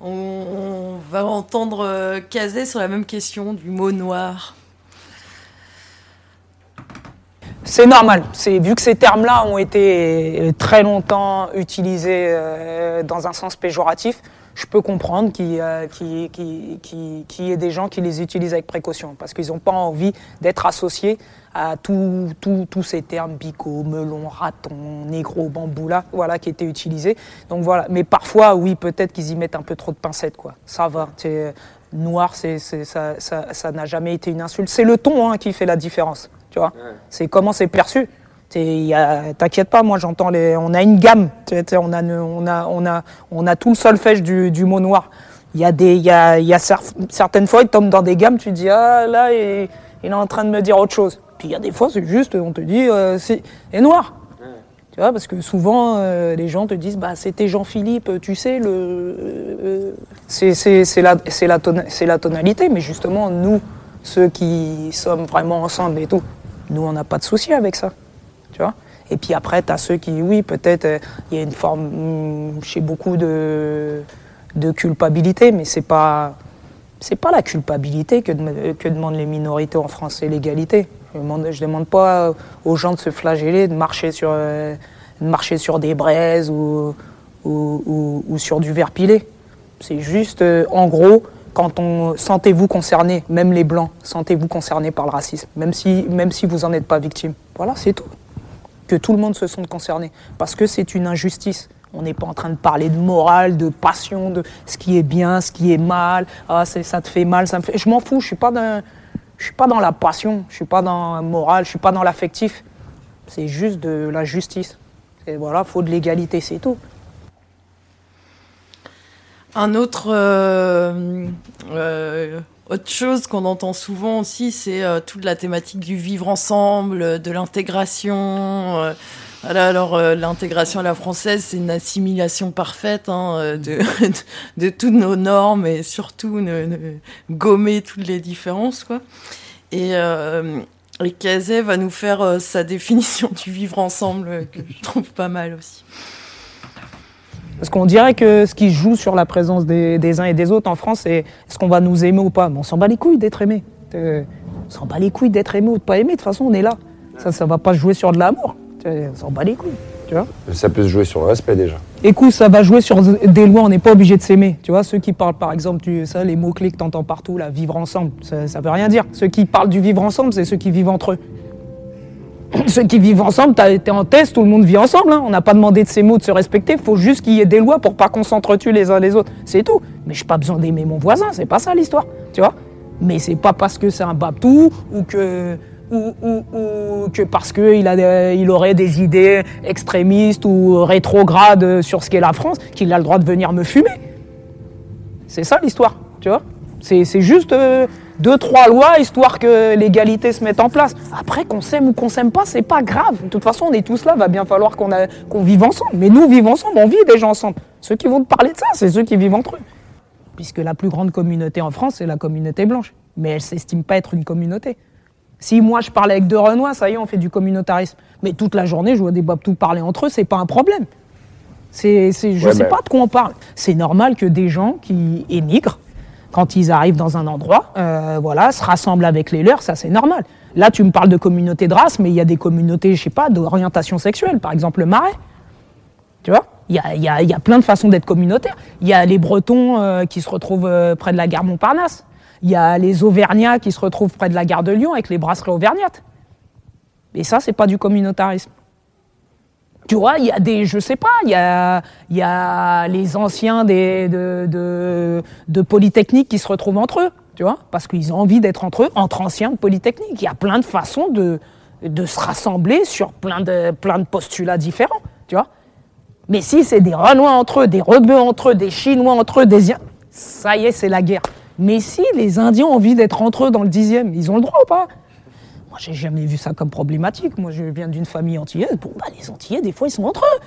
On, on, va entendre euh, Kazé sur la même question du mot noir. C'est normal. C'est vu que ces termes-là ont été très longtemps utilisés euh, dans un sens péjoratif, je peux comprendre qu'il euh, qu qu qu qu y ait des gens qui les utilisent avec précaution parce qu'ils n'ont pas envie d'être associés à tous ces termes bico, melon, raton, négro, bambou là, voilà, qui étaient utilisés. Donc voilà. Mais parfois, oui, peut-être qu'ils y mettent un peu trop de pincettes, quoi. Ça va. Noir, c'est ça n'a jamais été une insulte. C'est le ton hein, qui fait la différence. Tu vois, ouais. c'est comment c'est perçu. T'inquiète pas, moi j'entends les. On a une gamme. On a, on a, on a, on a tout le solfège du, du mot noir. Il y a des, il y a, il y a cer- certaines fois, il tombe dans des gammes. Tu te dis ah là, il, il est en train de me dire autre chose. Puis il y a des fois, c'est juste, on te dit euh, c'est est noir. Tu vois, parce que souvent, euh, les gens te disent, bah, c'était Jean-Philippe, tu sais, le, euh, c'est, c'est, c'est la, c'est, la tona- c'est la tonalité, mais justement, nous, ceux qui sommes vraiment ensemble et tout, nous, on n'a pas de souci avec ça. Tu vois et puis après, tu as ceux qui, oui, peut-être, euh, il y a une forme, hum, chez beaucoup de, de culpabilité, mais c'est pas, c'est pas la culpabilité que, dem- que demandent les minorités en France, l'égalité. Je ne demande, demande pas aux gens de se flageller, de marcher sur, euh, de marcher sur des braises ou, ou, sur du verre pilé. C'est juste, euh, en gros, quand on sentez-vous concerné, même les blancs, sentez-vous concerné par le racisme, même si, même si vous n'en êtes pas victime. Voilà, c'est tout. Que tout le monde se sente concerné, parce que c'est une injustice. On n'est pas en train de parler de morale, de passion, de ce qui est bien, ce qui est mal. Ah, c'est- ça te fait mal, ça me fait. Je m'en fous. Je suis pas je suis pas dans la passion. Je suis pas dans la morale. Je suis pas dans l'affectif. C'est juste de la justice. Et voilà, faut de l'égalité, c'est tout. Un autre, euh, euh, autre chose qu'on entend souvent aussi, c'est euh, toute la thématique du vivre ensemble, de l'intégration. euh, voilà, alors euh, l'intégration à la française, c'est une assimilation parfaite hein, euh, de, de, toutes nos normes et surtout ne, ne- gommer toutes les différences, quoi. Et, euh, et Cazet va nous faire euh, sa définition du vivre ensemble, euh, que je trouve pas mal aussi. Parce qu'on dirait que ce qui joue sur la présence des, des uns et des autres en France, c'est est-ce qu'on va nous aimer ou pas. Mais on s'en bat les couilles d'être aimé. Euh, On s'en bat les couilles d'être aimé ou de pas aimé. De toute façon, on est là. Ça, ça va pas jouer sur de l'amour. On s'en bat les couilles. Tu vois Ça peut se jouer sur le respect déjà. Écoute, ça va jouer sur des lois, on n'est pas obligé de s'aimer. Tu vois, ceux qui parlent par exemple, tu, ça, les mots-clés que tu entends partout, là, vivre ensemble, ça, ça veut rien dire. Ceux qui parlent du vivre ensemble, c'est ceux qui vivent entre eux. ceux qui vivent ensemble, t'as été en test, tout le monde vit ensemble. hein. On n'a pas demandé de ces mots, de se respecter. Il faut juste qu'il y ait des lois pour pas qu'on s'entretue les uns les autres. C'est tout. Mais j'ai pas besoin d'aimer mon voisin, c'est pas ça l'histoire. Tu vois Mais c'est pas parce que c'est un babtou ou que ou, que parce qu'il il aurait des idées extrémistes ou rétrogrades sur ce qu'est la France qu'il a le droit de venir me fumer. C'est ça l'histoire, tu vois C'est c'est juste euh, deux, trois lois histoire que l'égalité se mette en place. Après, qu'on s'aime ou qu'on s'aime pas, c'est pas grave. De toute façon, on est tous là, va bien falloir qu'on vive ensemble. Mais nous, vivons ensemble, on vit déjà ensemble. Ceux qui vont te parler de ça, c'est ceux qui vivent entre eux. Puisque la plus grande communauté en France, c'est la communauté blanche. Mais elle s'estime pas être une communauté. Si moi je parle avec deux Renois, ça y est, on fait du communautarisme. Mais toute la journée, je vois des babtous parler entre eux, c'est pas un problème. C'est, je Ouais, sais pas de quoi on parle. C'est normal que des gens qui émigrent, quand ils arrivent dans un endroit, euh, voilà, se rassemblent avec les leurs, ça c'est normal. Là, tu me parles de communauté de race, mais il y a des communautés, je sais pas, d'orientation sexuelle, par exemple le marais. Tu vois Il y a, y, a, y a plein de façons d'être communautaire. Il y a les Bretons euh, qui se retrouvent euh, près de la gare Montparnasse. Il y a les Auvergnats qui se retrouvent près de la gare de Lyon avec les brasseries auvergnates. Et ça, c'est pas du communautarisme. Tu vois, il y a des, je sais pas, il y a, y a les anciens des, de, de, Polytechnique qui se retrouvent entre eux, tu vois, parce qu'ils ont envie d'être entre eux, entre anciens de Polytechnique. Il y a plein de façons de, de se rassembler sur plein de, plein de postulats différents, tu vois. Mais si c'est des Renois entre eux, des Rebeux entre eux, des Chinois entre eux, des... Ia- Ça y est, c'est la guerre. Mais si les Indiens ont envie d'être entre eux dans le dixième, ils ont le droit ou pas? Moi, j'ai jamais vu ça comme problématique. Moi, je viens d'une famille antillaise. Bon, bah, les Antillais, des fois, ils sont entre eux.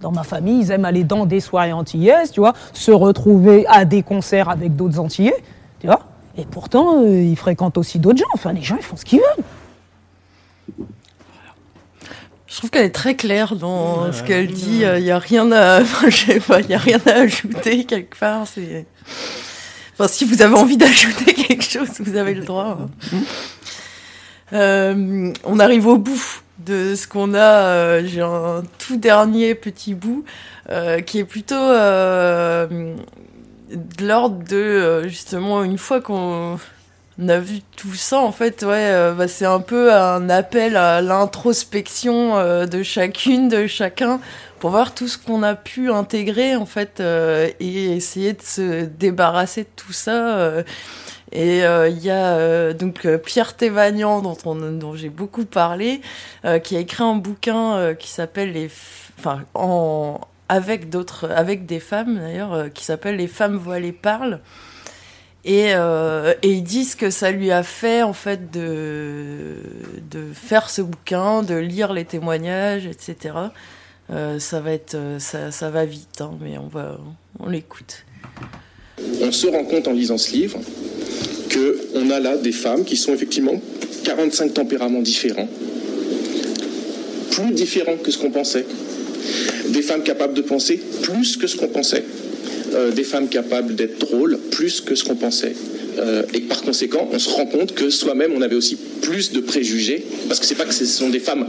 Dans ma famille, ils aiment aller dans des soirées antillaises, tu vois, se retrouver à des concerts avec d'autres Antillais, tu vois. Et pourtant, euh, ils fréquentent aussi d'autres gens. Enfin, les gens, ils font ce qu'ils veulent. Je trouve qu'elle est très claire dans ce qu'elle dit. Il n'y a rien à, enfin, je sais pas, y a rien à ajouter quelque part. C'est, enfin, si vous avez envie d'ajouter quelque chose, vous avez le droit. hein. Euh, on arrive au bout de ce qu'on a. euh, J'ai un tout dernier petit bout euh, qui est plutôt de l'ordre de justement une fois qu'on on a vu tout ça, en fait, ouais, bah, c'est un peu un appel à l'introspection de chacune, de chacun, pour voir tout ce qu'on a pu intégrer, en fait, et essayer de se débarrasser de tout ça. Et euh, il y a euh, donc euh, Pierre Thévagnan, dont, on, dont j'ai beaucoup parlé, qui a écrit un bouquin qui s'appelle les, enfin, en avec d'autres, avec des femmes d'ailleurs, qui s'appelle Les femmes voilées parlent. Et, et ils disent que ça lui a fait en fait de, faire ce bouquin, de lire les témoignages, etc. Ça va être, ça va vite, hein, mais on va, on l'écoute. On se rend compte en lisant ce livre qu'on a là des femmes qui sont effectivement 45 tempéraments différents, plus différents que ce qu'on pensait. Des femmes capables de penser plus que ce qu'on pensait. Euh, des femmes capables d'être drôles plus que ce qu'on pensait. Euh, et par conséquent, on se rend compte que soi-même, on avait aussi plus de préjugés, parce que c'est pas que ce sont des femmes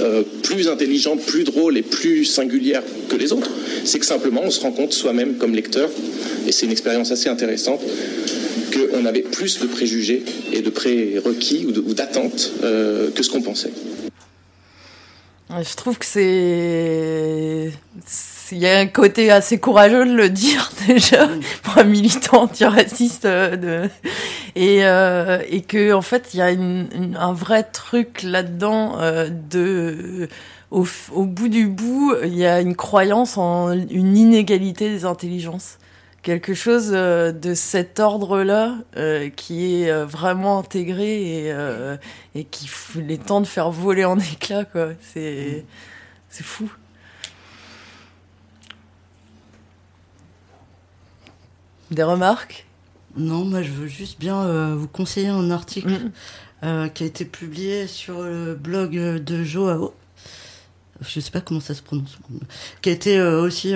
euh, plus intelligentes, plus drôles et plus singulières que les autres, c'est que simplement on se rend compte soi-même comme lecteur, et c'est une expérience assez intéressante, qu'on avait plus de préjugés et de prérequis ou d'attentes euh, que ce qu'on pensait. Je trouve que c'est. Il y a un côté assez courageux de le dire déjà pour un militant antiraciste. euh, De... Et, euh, et que, en fait, il y a une- une- un vrai truc là-dedans euh, de. Au, au bout du bout, il y a une croyance en une inégalité des intelligences. Quelque chose euh, de cet ordre-là euh, qui est euh, vraiment intégré et, euh, et qui les temps de faire voler en éclats, quoi. C'est c'est fou. Des remarques? Non, moi je veux juste bien euh, vous conseiller un article euh, qui a été publié sur le blog euh, de Joao. Je sais pas comment ça se prononce. Qui a été euh, aussi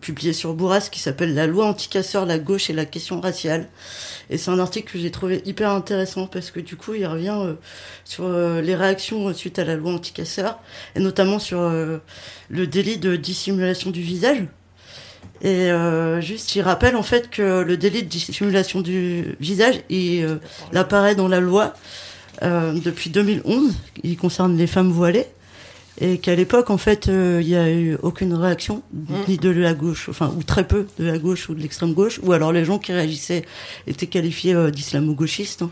publié sur Bourras qui s'appelle La loi anticasseur, la gauche et la question raciale. Et c'est un article que j'ai trouvé hyper intéressant parce que du coup il revient sur les réactions suite à la loi anticasseur et notamment sur le délit de dissimulation du visage. Et euh, juste, il rappelle en fait que le délit de dissimulation du visage, il, euh, il apparaît dans la loi euh, depuis 2011. Il concerne les femmes voilées. Et qu'à l'époque, en fait, euh, il n'y a eu aucune réaction, ni de la gauche, enfin, ou très peu de la gauche ou de l'extrême gauche, ou alors les gens qui réagissaient étaient qualifiés euh, d'islamo-gauchistes. hein.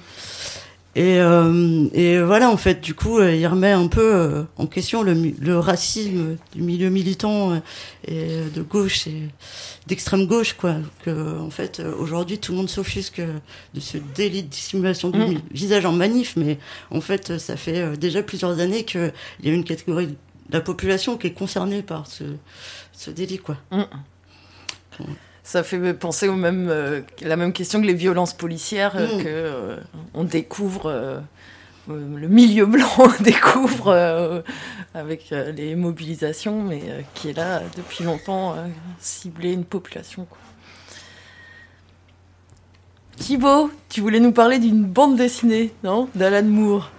Et, euh, et voilà, en fait, du coup, euh, il remet un peu euh, en question le, racisme du milieu militant et de gauche et d'extrême gauche, quoi. Que, en fait, aujourd'hui, tout le monde s'offusque de ce délit de dissimulation du Mm. visage en manif, mais en fait, ça fait déjà plusieurs années qu'il y a une catégorie de la population qui est concernée par ce, ce délit, quoi. Mm. Ça fait penser au même, euh, la même question que les violences policières, euh, Mm. que euh, on découvre, euh, euh, le milieu blanc découvre avec les mobilisations, mais qui est là depuis longtemps, cibler une population. Quoi. Thibaut, tu voulais nous parler d'une bande dessinée, non? D'Alan Moore,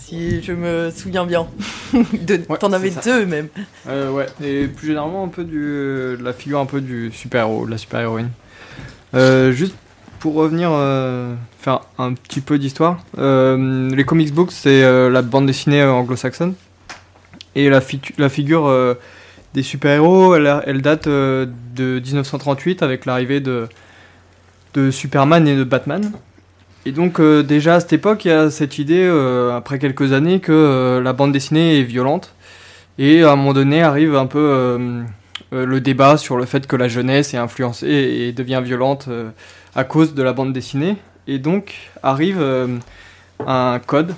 si je me souviens bien. T'en avais deux même. Euh, ouais, et plus généralement un peu du, de la figure un peu du super-héros, de la super-héroïne. Euh, juste pour revenir, euh, faire un petit peu d'histoire, les comics books c'est la bande dessinée anglo-saxonne. Et la, fi- la figure des super-héros, elle, date de 1938 avec l'arrivée de, de Superman et de Batman. Et donc euh, déjà à cette époque, il y a cette idée, euh, après quelques années, que euh, la bande dessinée est violente. Et à un moment donné arrive un peu le débat sur le fait que la jeunesse est influencée et devient violente à cause de la bande dessinée. Et donc arrive un code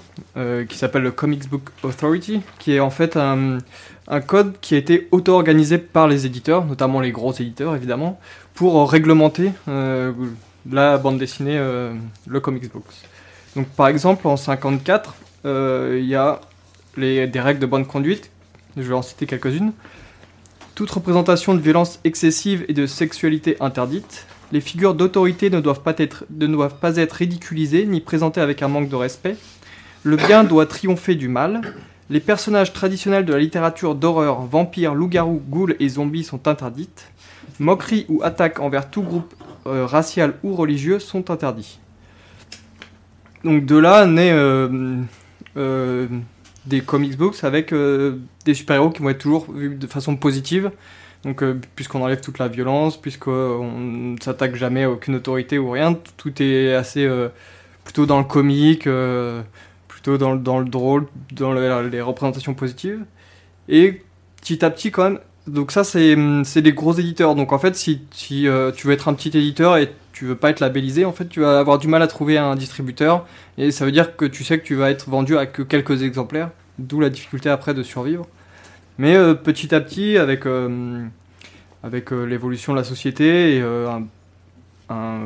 qui s'appelle le Comics Book Authority, qui est en fait un, code qui a été auto-organisé par les éditeurs, notamment les gros éditeurs évidemment, pour réglementer la bande dessinée, euh, le comics books. Donc par exemple en 54, euh, il y a les, des règles de bonne conduite, je vais en citer quelques-unes. Toute représentation de violence excessive et de sexualité interdite. Les figures d'autorité ne, doivent pas être- ne doivent pas être ridiculisées ni présentées avec un manque de respect. Le bien doit triompher du mal. Les personnages traditionnels de la littérature d'horreur, vampires, loups-garous, ghouls et zombies sont interdites. Moqueries ou attaques envers tout groupe euh, racial ou religieux sont interdits. Donc de là naît euh, euh, des comics books avec euh, des super-héros qui vont être toujours vus de façon positive, Donc, puisqu'on enlève toute la violence, puisqu'on ne s'attaque jamais à aucune autorité ou rien, tout est assez plutôt dans le comique, plutôt dans, le- drôle, dans le- les représentations positives. Et petit à petit, quand même, donc ça, c'est hum, c'est des gros éditeurs. Donc en fait, si, si euh, tu veux être un petit éditeur et tu veux pas être labellisé, en fait, tu vas avoir du mal à trouver un distributeur. Et ça veut dire que tu sais que tu vas être vendu à que quelques exemplaires, d'où la difficulté après de survivre. Mais euh, petit à petit, avec, euh, avec l'évolution de la société et un,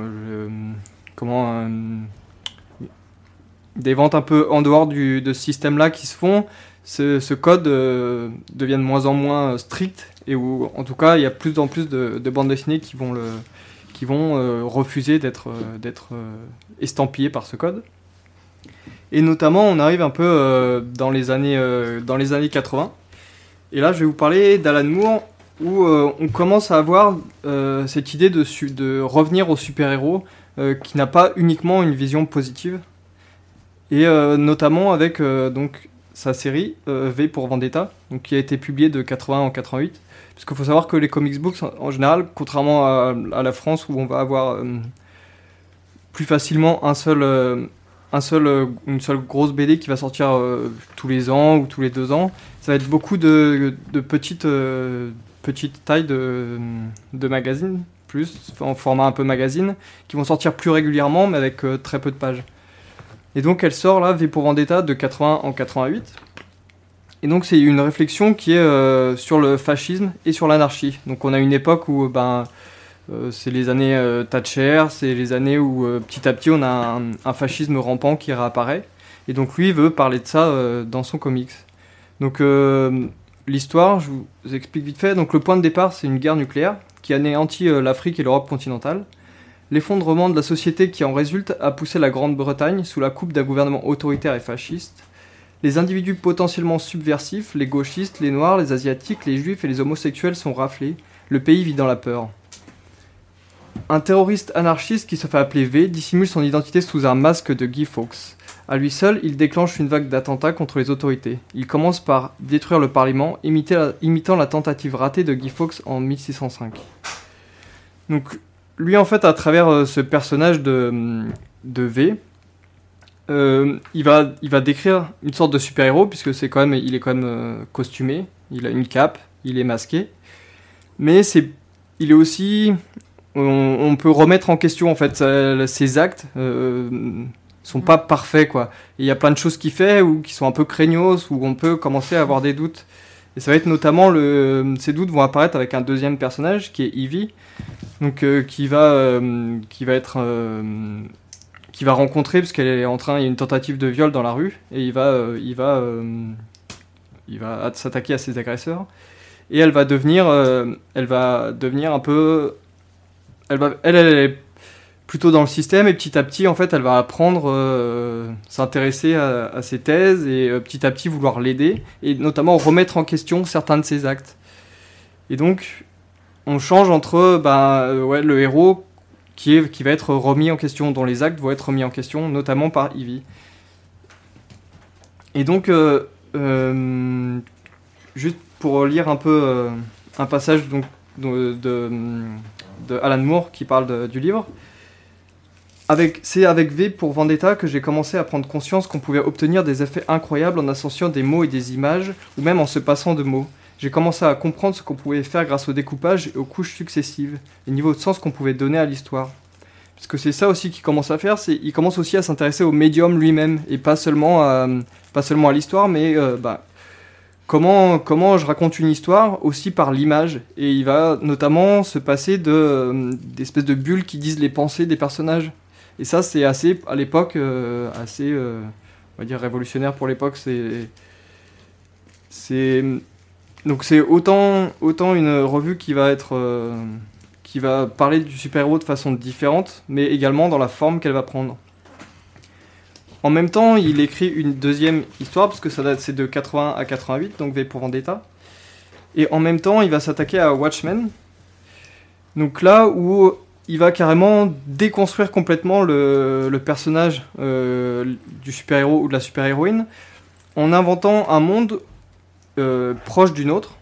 comment, des ventes un peu en dehors du, de ce système-là qui se font, ce, code devient de moins en moins strict et où, en tout cas, il y a plus en plus de, de bandes dessinées qui vont, qui vont euh, refuser d'être euh, d'être, euh, estampillées par ce code. Et notamment, on arrive un peu euh, dans, les années, dans les années 80. Et là, je vais vous parler d'Alan Moore, où on commence à avoir cette idée de, de revenir au super-héros, qui n'a pas uniquement une vision positive. Et notamment avec donc, sa série euh, V pour Vendetta, donc, qui a été publiée de 80 en 88. Parce qu'il faut savoir que les comics books, en- général, contrairement à, la France où on va avoir euh, plus facilement un seul, euh, un seul, une seule grosse BD qui va sortir tous les ans ou tous les deux ans, ça va être beaucoup de, petites, petites tailles de, de magazines, plus en format un peu magazine, qui vont sortir plus régulièrement mais avec très peu de pages. Et donc elle sort là, V pour Vendetta, de 80 en 88. Et donc c'est une réflexion qui est euh, sur le fascisme et sur l'anarchie. Donc on a une époque où ben, euh, c'est les années euh, Thatcher, c'est les années où euh, petit à petit on a un, un fascisme rampant qui réapparaît. Et donc lui veut parler de ça euh, dans son comics. Donc euh, l'histoire, je vous explique vite fait. Donc le point de départ, c'est une guerre nucléaire qui anéantit euh, l'Afrique et l'Europe continentale. L'effondrement de la société qui en résulte a poussé la Grande-Bretagne sous la coupe d'un gouvernement autoritaire et fasciste. Les individus potentiellement subversifs, les gauchistes, les noirs, les asiatiques, les juifs et les homosexuels sont raflés. Le pays vit dans la peur. Un terroriste anarchiste qui se fait appeler V dissimule son identité sous un masque de Guy Fawkes. À lui seul, il déclenche une vague d'attentats contre les autorités. Il commence par détruire le Parlement, imitant la tentative ratée de Guy Fawkes en 1605. Donc, lui, en fait, à travers euh, ce personnage de, de V, euh, il, va, il va décrire une sorte de super-héros, puisque c'est quand même, il est quand même euh, costumé, il a une cape, il est masqué. Mais c'est, il est aussi. On, peut remettre en question, en fait, ses actes. Euh, sont pas parfaits, quoi. Il y a plein de choses qu'il fait ou qui sont un peu craignos, où on peut commencer à avoir des doutes. Et ça va être notamment le. Ces doutes vont apparaître avec un deuxième personnage qui est Evie, donc euh, qui va euh, qui va être euh, qui va rencontrer parce qu'elle est en train il y a une tentative de viol dans la rue et il va il va il va s'attaquer à ses agresseurs. Et elle va devenir elle va devenir un peu elle va elle, est plutôt dans le système et petit à petit en fait elle va apprendre s'intéresser à, ses thèses et petit à petit vouloir l'aider et notamment remettre en question certains de ses actes. Et donc on change entre bah, euh, le héros qui, va être remis en question, dont les actes vont être remis en question, notamment par Ivy. Et donc, euh, euh, juste pour lire un peu un passage donc, de, de, Alan Moore qui parle du livre. Avec- C'est avec V pour Vendetta que j'ai commencé à prendre conscience qu'on pouvait obtenir des effets incroyables en associant des mots et des images, ou même en se passant de mots. J'ai commencé à comprendre ce qu'on pouvait faire grâce au découpage et aux couches successives, les niveaux de sens qu'on pouvait donner à l'histoire. Parce que c'est ça aussi qu'il commence à faire, c'est il commence aussi à s'intéresser au médium lui-même, et pas seulement à, pas seulement à l'histoire, mais euh, bah, comment, comment je raconte une histoire aussi par l'image. Et il va notamment se passer euh, d'espèces de bulles qui disent les pensées des personnages. Et ça, c'est assez, à l'époque, euh, assez, on va dire, révolutionnaire pour l'époque. C'est, donc c'est autant, une revue qui va être, euh, qui va parler du super-héros de façon différente, mais également dans la forme qu'elle va prendre. En même temps, il écrit une deuxième histoire, parce que ça date, de 80 à 88, donc V pour Vendetta. Et en même temps, il va s'attaquer à Watchmen. Donc là où il va carrément déconstruire complètement le, le personnage euh, du super-héros ou de la super-héroïne en inventant un monde euh, proche d'une autre,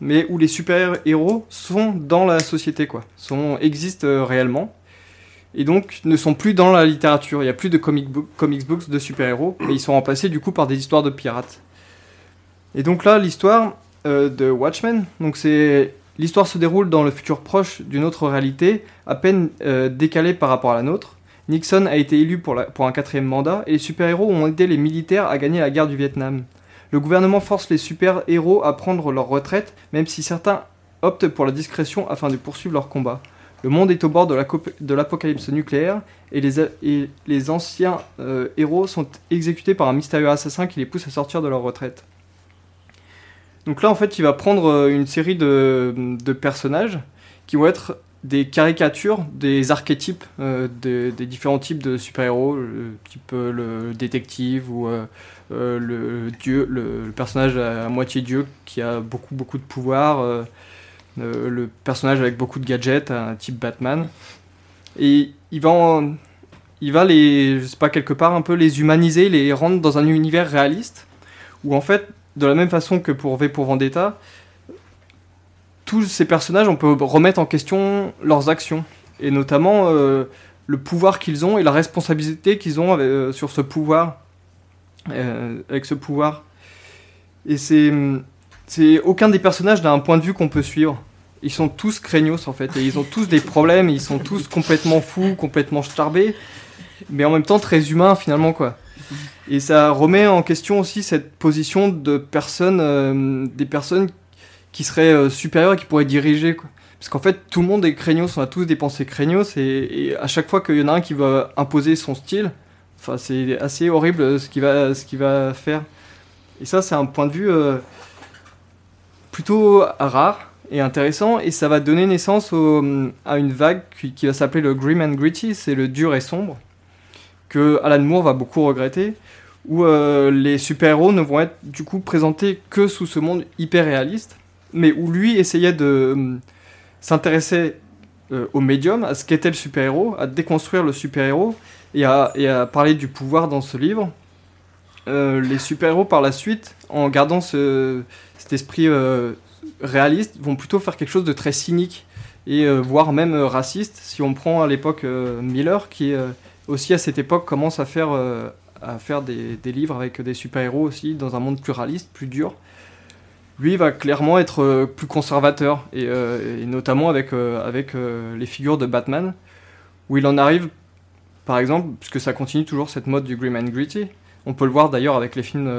mais où les super-héros sont dans la société, quoi, sont, existent euh, réellement, et donc ne sont plus dans la littérature. Il n'y a plus de comic, comics books de super-héros, mais ils sont remplacés du coup par des histoires de pirates. Et donc là, l'histoire euh, de Watchmen, donc c'est l'histoire se déroule dans le futur proche d'une autre réalité, à peine décalée par rapport à la nôtre. Nixon a été élu pour, pour un quatrième mandat et les super-héros ont aidé les militaires à gagner la guerre du Vietnam. Le gouvernement force les super-héros à prendre leur retraite, même si certains optent pour la discrétion afin de poursuivre leur combat. Le monde est au bord de l'apocalypse nucléaire et les, anciens euh, héros sont exécutés par un mystérieux assassin qui les pousse à sortir de leur retraite. Donc là, en fait, il va prendre euh, une série de personnages qui vont être des caricatures des archétypes euh, de- des différents types de super-héros, le type euh, le détective ou euh, euh, le dieu, le, personnage à, moitié dieu qui a beaucoup beaucoup de pouvoir, euh, euh, le personnage avec beaucoup de gadgets, un type Batman. Et il va, il va les, je sais pas quelque part un peu les humaniser, les rendre dans un univers réaliste où en fait, de la même façon que pour V pour Vendetta, tous ces personnages, on peut remettre en question leurs actions, et notamment euh, le pouvoir qu'ils ont et la responsabilité qu'ils ont avec- euh, sur ce pouvoir, euh, avec ce pouvoir. Et c'est, c'est aucun des personnages n'a un point de vue qu'on peut suivre. Ils sont tous craignos en fait, et ils ont tous des problèmes, ils sont tous complètement fous, complètement starbés, mais en même temps très humains finalement quoi. Et ça remet en question aussi cette position de personnes, des personnes qui seraient euh, supérieures et qui pourraient diriger. Parce qu'en fait, tout le monde est craignos, on a tous des pensées craignos, et, à chaque fois qu'il y en a un qui va imposer son style, c'est assez horrible euh, ce qu'il va, qu'il va faire. Et ça, c'est un point de vue euh, plutôt rare et intéressant, et ça va donner naissance à une vague qui, va s'appeler le grim and gritty, c'est le dur et sombre, que Alan Moore va beaucoup regretter, où les super-héros ne vont être du coup présentés que sous ce monde hyper réaliste, mais où lui essayait de euh, s'intéresser euh, au médium, à ce qu'était le super-héros, à déconstruire le super-héros et à, parler du pouvoir dans ce livre. Euh, les super-héros par la suite, en gardant ce, cet esprit euh, réaliste, vont plutôt faire quelque chose de très cynique et voire même raciste. Si on prend à l'époque Miller, qui aussi à cette époque commence à faire, à faire des, des livres avec des super-héros aussi dans un monde plus réaliste, plus dur. Lui va clairement être euh, plus conservateur et, euh, notamment avec, euh, les figures de Batman, où il en arrive, par exemple, puisque ça continue toujours cette mode du grim and gritty. On peut le voir d'ailleurs avec les films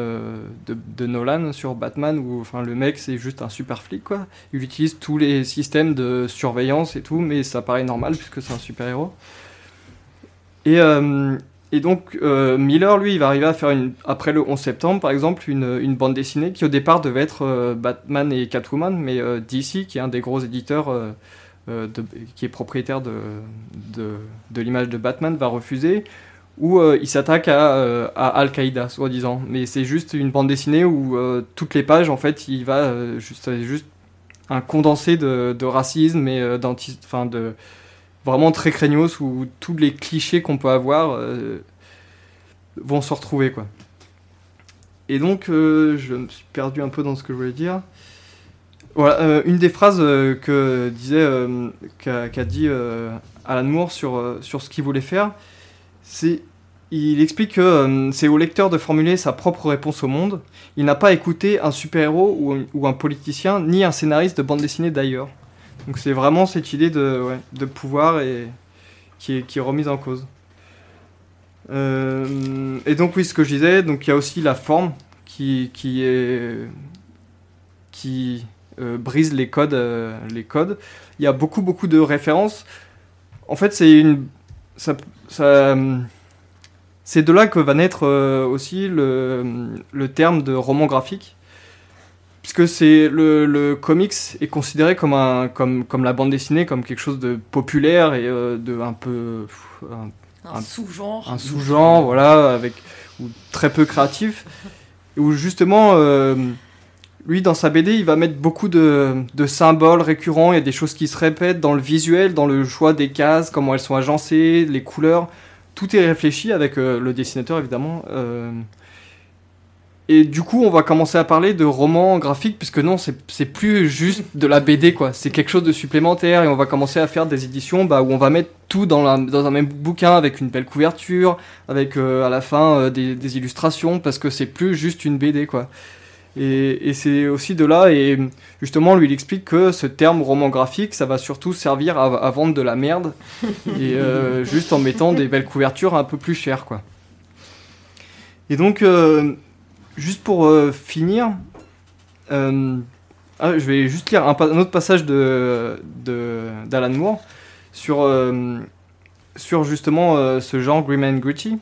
de, Nolan sur Batman, où enfin, le mec c'est juste un super flic quoi. Il utilise tous les systèmes de surveillance et tout, mais ça paraît normal puisque c'est un super héros. Et donc euh, Miller, lui, il va arriver à faire une, après le 11 septembre, par exemple, une, une bande dessinée qui au départ devait être euh, Batman et Catwoman, mais euh, DC, qui est un des gros éditeurs, qui est propriétaire de, de, l'image de Batman, va refuser. Où il s'attaque à, à Al-Qaïda, soi-disant. Mais c'est juste une bande dessinée où toutes les pages, en fait, il va juste, juste un condensé de, racisme et d'anti, enfin de vraiment très craignos où tous les clichés qu'on peut avoir euh, vont se retrouver quoi. Et donc euh, je me suis perdu un peu dans ce que je voulais dire. Voilà, euh, une des phrases que disait qu'a dit Alan Moore sur sur ce qu'il voulait faire, c'est il explique que c'est au lecteur de formuler sa propre réponse au monde. Il n'a pas écouté un super-héros ou un politicien, ni un scénariste de bande dessinée d'ailleurs. Donc c'est vraiment cette idée de, pouvoir et, qui, est, remise en cause. Euh, et donc oui, ce que je disais, donc il y a aussi la forme qui, est qui euh, brise les codes, euh, codes. Il y a beaucoup beaucoup de références. En fait, c'est de là que va naître aussi le terme de roman graphique puisque c'est le, le comics est considéré comme un comme comme la bande dessinée comme quelque chose de populaire et euh, de un peu Un sous-genre. un sous-genre voilà avec ou très peu créatif. Où justement euh, lui dans sa BD il va mettre beaucoup de, de symboles récurrents. Il y a des choses qui se répètent dans le visuel dans le choix des cases comment elles sont agencées les couleurs. Tout est réfléchi avec euh, le dessinateur évidemment et du coup, on va commencer à parler de romans graphiques, puisque non, c'est plus juste de la BD, quoi. C'est quelque chose de supplémentaire, et on va commencer à faire des éditions bah, où on va mettre tout dans, la- dans un même bouquin, avec une belle couverture, avec euh, à la fin euh, des, des illustrations, parce que c'est plus juste une BD, quoi. Et, et c'est aussi de là, et justement, lui, il explique que ce terme roman graphique, ça va surtout servir à, à vendre de la merde, et euh, juste en mettant des belles couvertures un peu plus chères, quoi. Et donc, juste pour euh, finir, euh, ah, je vais juste lire un, autre passage de de- d'Alan Moore sur, euh, sur justement ce genre Grim and Gritty.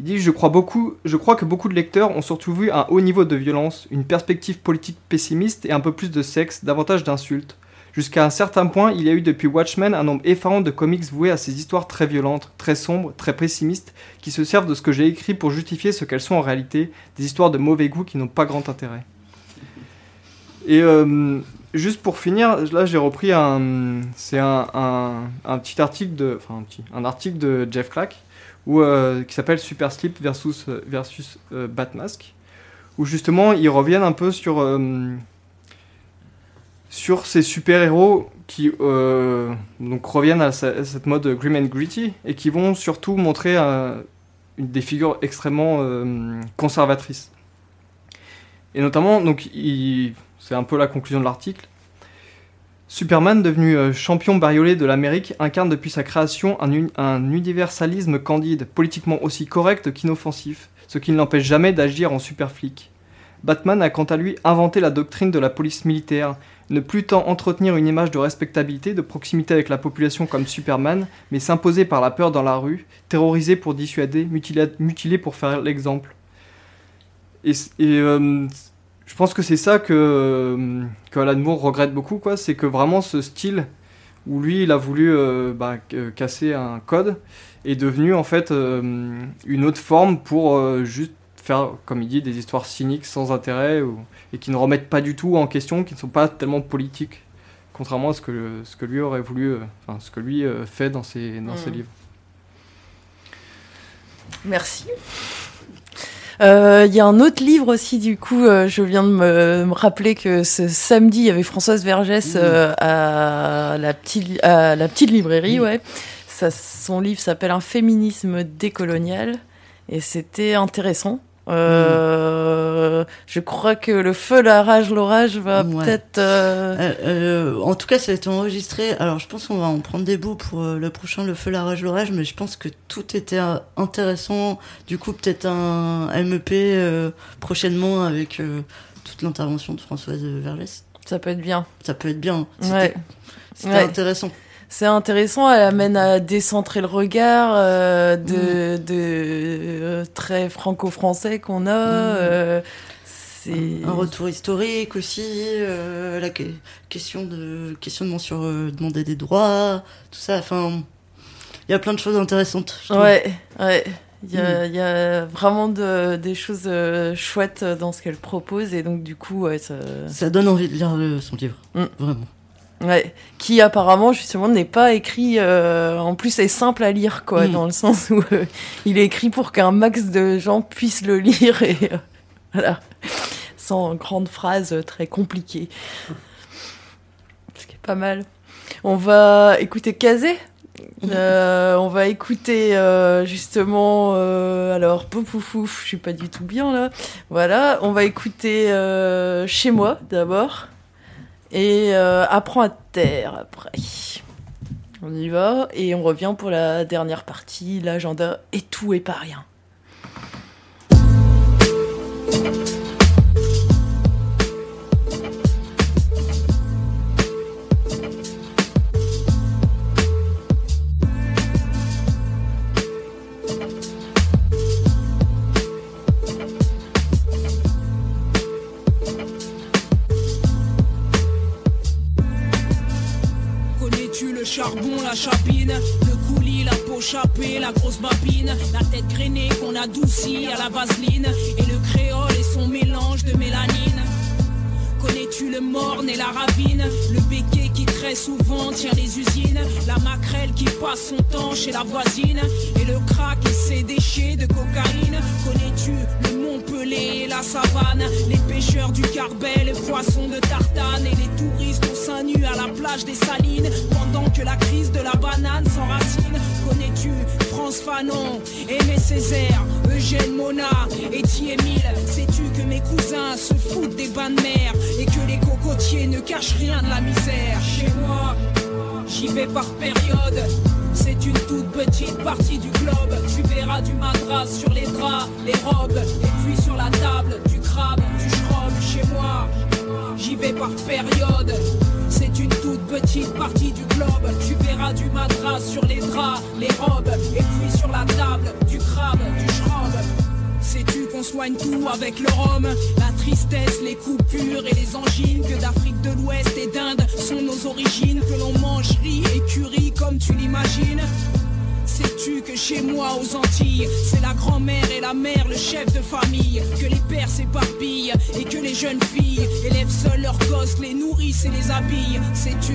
Il dit je crois, beaucoup, je crois que beaucoup de lecteurs ont surtout vu un haut niveau de violence, une perspective politique pessimiste et un peu plus de sexe, davantage d'insultes. Jusqu'à un certain point, il y a eu depuis Watchmen un nombre effarant de comics voués à ces histoires très violentes, très sombres, très pessimistes, qui se servent de ce que j'ai écrit pour justifier ce qu'elles sont en réalité, des histoires de mauvais goût qui n'ont pas grand intérêt. Et euh, juste pour finir, là j'ai repris un, c'est un, un, petit article de, enfin un petit, un article de Jeff Clack euh, qui s'appelle Super Slip versus versus euh, Batmask, où justement ils reviennent un peu sur sur ces super héros qui euh, reviennent à, ce- à cette mode grim and gritty et qui vont surtout montrer euh, des figures extrêmement euh, conservatrices. Et notamment, donc, c'est un peu la conclusion de l'article. Superman, devenu champion bariolé de l'Amérique, incarne depuis sa création un, un universalisme candide, politiquement aussi correct qu'inoffensif, ce qui ne l'empêche jamais d'agir en super flic. Batman a quant à lui inventé la doctrine de la police militaire, ne plus tant entretenir une image de respectabilité, de proximité avec la population comme Superman, mais s'imposer par la peur dans la rue, terroriser pour dissuader, mutiler, pour faire l'exemple. Et, euh, je pense que c'est ça que, euh, que Alan Moore regrette beaucoup, quoi. C'est que vraiment ce style où lui il a voulu euh, bah, casser un code est devenu en fait une autre forme pour juste faire, comme il dit, des histoires cyniques sans intérêt ou- et qui ne remettent pas du tout en question, qui ne sont pas tellement politiques, contrairement à ce que, ce que lui aurait voulu, euh, enfin ce que lui euh, fait dans ses, dans ses Mm. livres. Merci. Euh, Il y a un autre livre aussi, du coup, euh, je viens de me, me rappeler que ce samedi, il y avait Françoise Vergès euh, à, la petite, à la petite librairie, ouais. Ça, son livre s'appelle Un féminisme décolonial et c'était intéressant. Euh, Je crois que le feu, la rage, l'orage va Ouais. peut-être. euh, Euh, euh, en tout cas, ça a été enregistré. Alors, je pense qu'on va en prendre des bouts pour euh, le prochain, le feu, la rage, l'orage, mais je pense que tout était euh, intéressant. Du coup, peut-être un MEP euh, prochainement avec toute l'intervention de Françoise Vergès. Ça peut être bien. Ça peut être bien. C'était Ouais. Ouais. intéressant. C'est intéressant, elle amène à décentrer le regard euh, de, de euh, très franco-français qu'on a. Mm. euh, c'est Un retour historique aussi, euh, la que- question de questionnement sur euh, demander des droits, tout ça. Enfin, il y a plein de choses intéressantes. Ouais, ouais. Il y, a, Mm. il y a vraiment de- des choses chouettes dans ce qu'elle propose et donc du coup, ouais, ça... Ça donne envie de lire son livre, Mm. vraiment. Ouais, qui apparemment justement n'est pas écrit. euh, en plus, est simple à lire, quoi, Mm. dans le sens où euh, il est écrit pour qu'un max de gens puissent le lire et euh, voilà, sans grandes phrases très compliquées. Ce qui est pas mal. On va écouter Kazé. On va écouter justement alors pouf ouf, ouf, je suis pas du tout bien là. Voilà, on va écouter chez moi d'abord et euh, apprends à taire après. On y va et on revient pour la dernière partie, l'agenda et tout et pas rien. Le coulis, la peau chapée, la grosse babine, la tête grainée qu'on adoucit à la vaseline, et le créole et son mélange de mélanine. Connais-tu le morne et la ravine, le béquet qui très souvent tient les usines, la maquerelle qui passe son temps chez la voisine. Et le crack et ses déchets de cocaïne. Connais-tu le Montpellier et la savane? Les pêcheurs du Carbet, les poissons de tartane et les touristes au sein nu à la plage des Salines. Pendant que la crise de la banane s'enracine. Connais-tu France Fanon, Aimé Césaire, Eugène Mona et Émile Sais-tu que mes cousins se foutent des bains de mer? Et que les cocotiers ne cachent rien de la misère? J'y vais par période. C'est une toute petite partie du globe. Tu verras du madras sur les draps, les robes, et puis sur la table, du crabe, du schrob. Chez moi, j'y vais par période. C'est une toute petite partie du globe. Tu verras du madras sur les draps, les robes, et puis sur la table, du crabe, du schrob. Sais-tu qu'on soigne tout avec le rhum? La tristesse, les coupures et les angines Que d'Afrique de l'Ouest et d'Inde sont nos origines Que l'on mange riz et curry comme tu l'imagines. Sais-tu que chez moi aux Antilles, c'est la grand-mère et la mère, le chef de famille, que les pères s'éparpillent et que les jeunes filles élèvent seuls leurs gosses, les nourrissent et les habillent. Sais-tu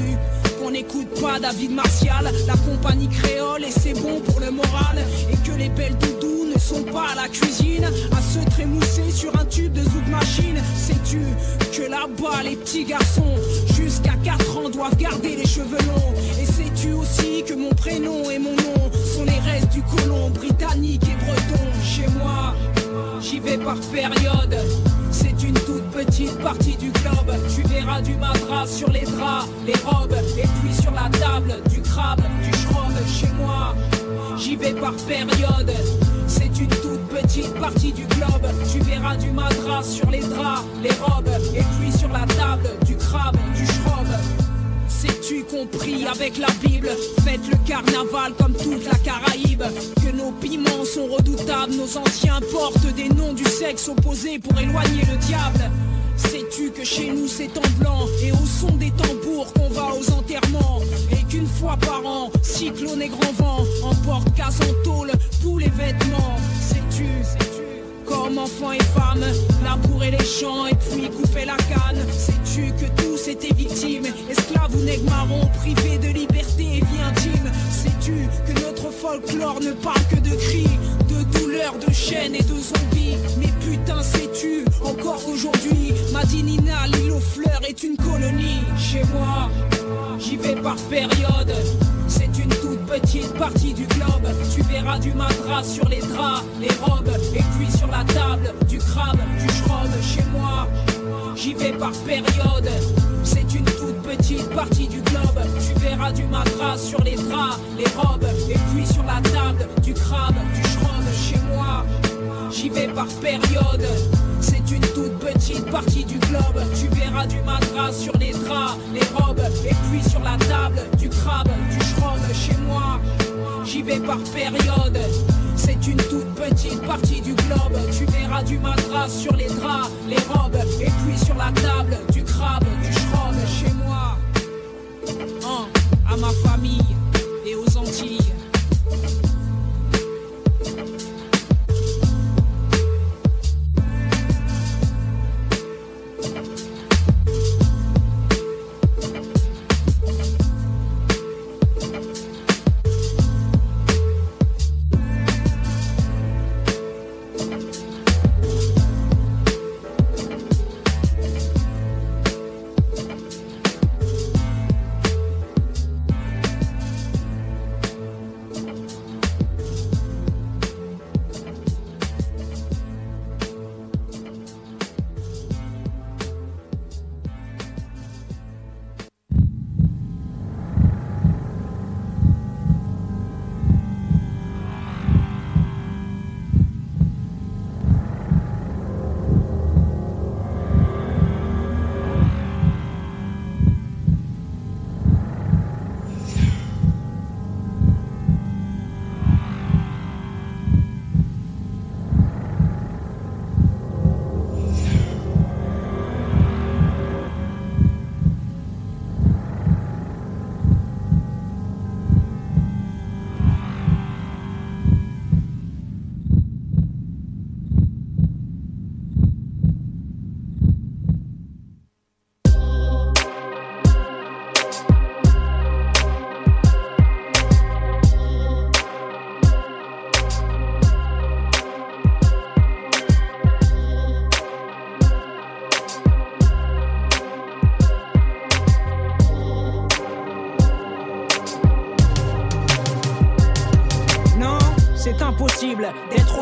qu'on n'écoute pas David Martial, la compagnie créole et c'est bon pour le moral, et que les belles doudous ne sont pas à la cuisine, à se trémousser sur un tube de zouk machine. Sais-tu que là-bas les petits garçons jusqu'à 4 ans doivent garder les cheveux longs, et sais-tu aussi que mon prénom et mon nom sont les restes du colon britannique et breton? Chez moi, j'y vais par période. C'est une toute petite partie du globe. Tu verras du madras sur les draps, les robes, et puis sur la table, du crabe, du schrob. Chez moi, j'y vais par période. C'est une toute petite partie du globe. Tu verras du madras sur les draps, les robes, et puis sur la table, du crabe, du schrob. Sais-tu compris avec la Bible? Faites le carnaval comme toute la Caraïbe Que nos piments sont redoutables Nos anciens portent des noms du sexe opposé pour éloigner le diable Sais-tu que chez nous c'est en blanc Et au son des tambours qu'on va aux enterrements Et qu'une fois par an, cyclone et grand vent Emporte casse en tôle tous les vêtements. Sais-tu, comme enfants et femmes, labourer les champs et puis couper la canne. Sais-tu que tous étaient victimes, esclaves ou nègres marrons, privés de liberté et vie intime Sais-tu que notre folklore ne parle que de cris, de douleurs, de chaînes et de zombies? Mais putain, sais-tu encore aujourd'hui, Madinina, l'île aux fleurs est une colonie. Chez moi, j'y vais par période. C'est une petite partie du globe. Tu verras du madras sur les draps, les robes, et puis sur la table, du crabe, du schrob. Chez moi, j'y vais par période. C'est une toute petite partie du globe. Tu verras du madras sur les draps, les robes, et puis sur la table, du crabe, du schrob. Chez moi, j'y vais par période. C'est une toute petite partie du globe. Tu verras du madras sur les draps, les robes, et puis sur la table, du crabe, du schrob. Chez moi, j'y vais par période. C'est une toute petite partie du globe. Tu verras du madras sur les draps, les robes, et puis sur la table, du crabe, du schrob. Chez moi, Hein, à ma famille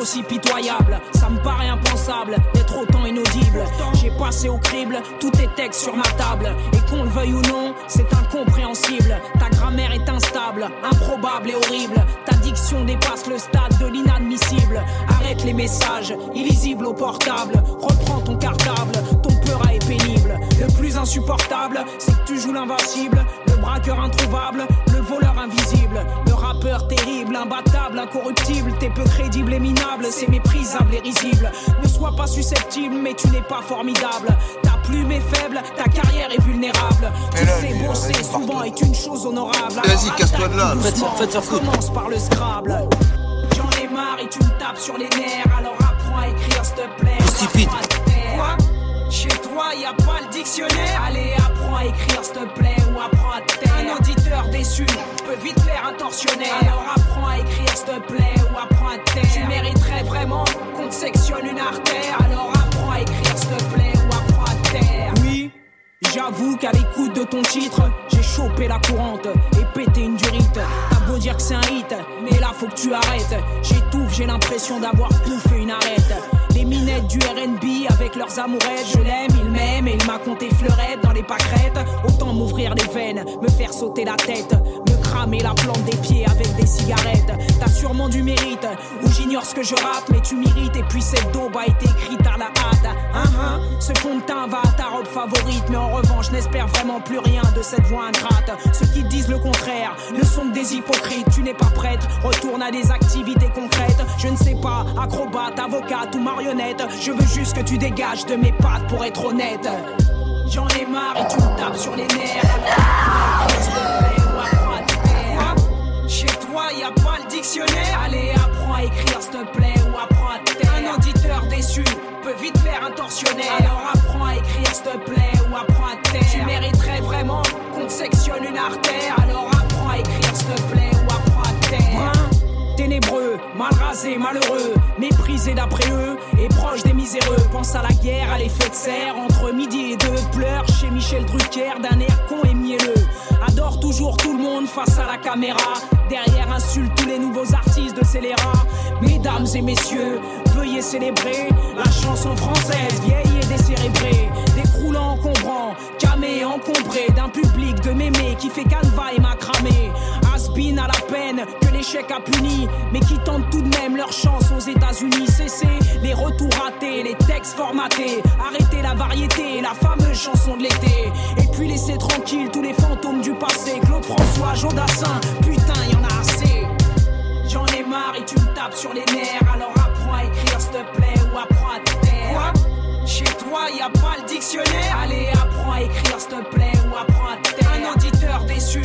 aussi pitoyable. Ça me paraît impensable d'être autant inaudible. J'ai passé au crible tous tes textes sur ma table. Et qu'on le veuille ou non, c'est incompréhensible. Ta grammaire est instable, improbable et horrible. Ta diction dépasse le stade de l'inadmissible. Arrête les messages, illisibles au portable. Reprends ton cartable, ton peur est pénible. Le plus insupportable, c'est que tu joues l'invincible. Le braqueur introuvable, le voleur invisible. Le rappeur terrible, imbattable, incorruptible. T'es peu crédible et minable, c'est méprisable et risible. Ne sois pas susceptible, mais tu n'es pas formidable. Ta plume est faible, ta carrière est vulnérable. Tu sais bosser souvent est une chose honorable. Vas-y, casse-toi de là. Doucement, Commence par le Scrabble. J'en ai marre et tu me tapes sur les nerfs. Alors apprends à écrire, s'il te plaît. Quoi Chez toi, y a pas le dictionnaire Allez, apprends à écrire, s'il te plaît, ou apprends à te taire. Un auditeur déçu peut vite faire un tortionnaire. Alors apprends à écrire, s'il te plaît, ou apprends à te taire. Tu mériterais vraiment qu'on te sectionne une artère. Alors apprends à écrire, s'il te plaît, J'avoue qu'à l'écoute de ton titre, j'ai chopé la courante et pété une durite. T'as beau dire que c'est un hit, mais là faut que tu arrêtes. J'étouffe, j'ai l'impression d'avoir bouffé une arête. Les minettes du RB avec leurs amourettes, je l'aime, il m'aime et il m'a compté fleurette dans les pâquerettes. Autant m'ouvrir les veines, me faire sauter la tête, cramer la plante des pieds avec des cigarettes. T'as sûrement du mérite, ou j'ignore ce que je rate, mais tu mérites. Et puis cette daube a été écrite à la hâte. Hein, hein, ce fond de teint va à ta robe favorite, mais en revanche, n'espère vraiment plus rien de cette voix ingrate. Ceux qui disent le contraire ne sont des hypocrites. Tu n'es pas prête, retourne à des activités concrètes. Je ne sais pas, acrobate, avocate ou marionnette. Je veux juste que tu dégages de mes pattes pour être honnête. J'en ai marre et tu me tapes sur les nerfs. Y pas le dictionnaire. Allez, apprends à écrire, s'il te plaît, ou apprends à taire. Un auditeur déçu peut vite faire un tortionnaire. Alors apprends à écrire, s'il te plaît, ou apprends à taire. Tu mériterais vraiment qu'on te sectionne une artère. Alors apprends à écrire, s'il te plaît, mal rasé, malheureux, méprisé d'après eux et proche des miséreux. Pense à la guerre, à l'effet de serre entre midi et deux. Pleure chez Michel Drucker d'un air con et mielleux. Adore toujours tout le monde face à la caméra. Derrière insulte tous les nouveaux artistes de scélérats. Mesdames et messieurs, veuillez célébrer la chanson française vieille et décérébrée. Décroulant, encombrant, camé, encombré d'un public de mémés qui fait canevas et macramé. Has-been à la peine que l'échec a puni, mais qui tentent tout de même leur chance aux États-Unis? Cessez les retours ratés, les textes formatés. Arrêtez la variété, la fameuse chanson de l'été. Et puis laissez tranquille tous les fantômes du passé. Claude François, Jodassin, putain, y en a assez. J'en ai marre et tu me tapes sur les nerfs. Alors apprends à écrire, s'il te plaît, ou apprends à te taire. Quoi? Chez toi, y a pas le dictionnaire? Allez, apprends à écrire, s'il te plaît, ou apprends à te taire. Un auditeur déçu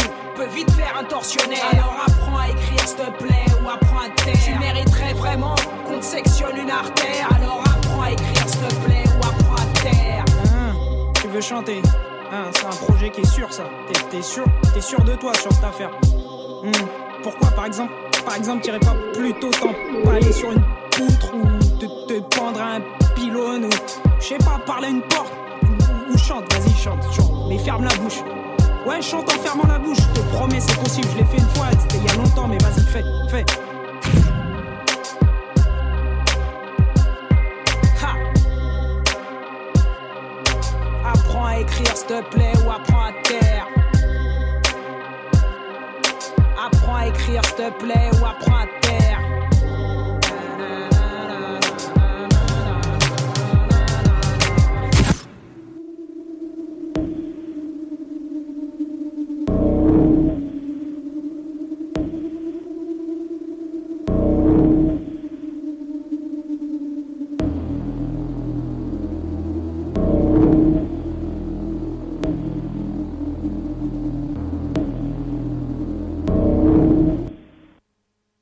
vite faire un tortionnaire. Alors apprends à écrire, s'il te plaît, ou apprends à taire. Tu mériterais vraiment qu'on te sectionne une artère. Alors apprends à écrire, s'il te plaît, ou apprends à taire. Hein, tu veux chanter? Hein, C'est un projet qui est sûr, ça. T'es- sûr T'es sûr de toi sur cette affaire Hmm, Pourquoi, par exemple, par exemple, t'irais pas plutôt t'empaler sur une poutre ou te, te pendre à un pylône ou, je sais pas, parler à une porte ou, ou chante, vas-y, chante, chante, mais ferme la bouche. Ouais, chante en fermant la bouche, je te promets, c'est possible, je l'ai fait une fois, c'était il y a longtemps, mais vas-y, fais, fais. Apprends à écrire, s'il te plaît, ou apprends à taire. Apprends à écrire, s'il te plaît, ou apprends à taire.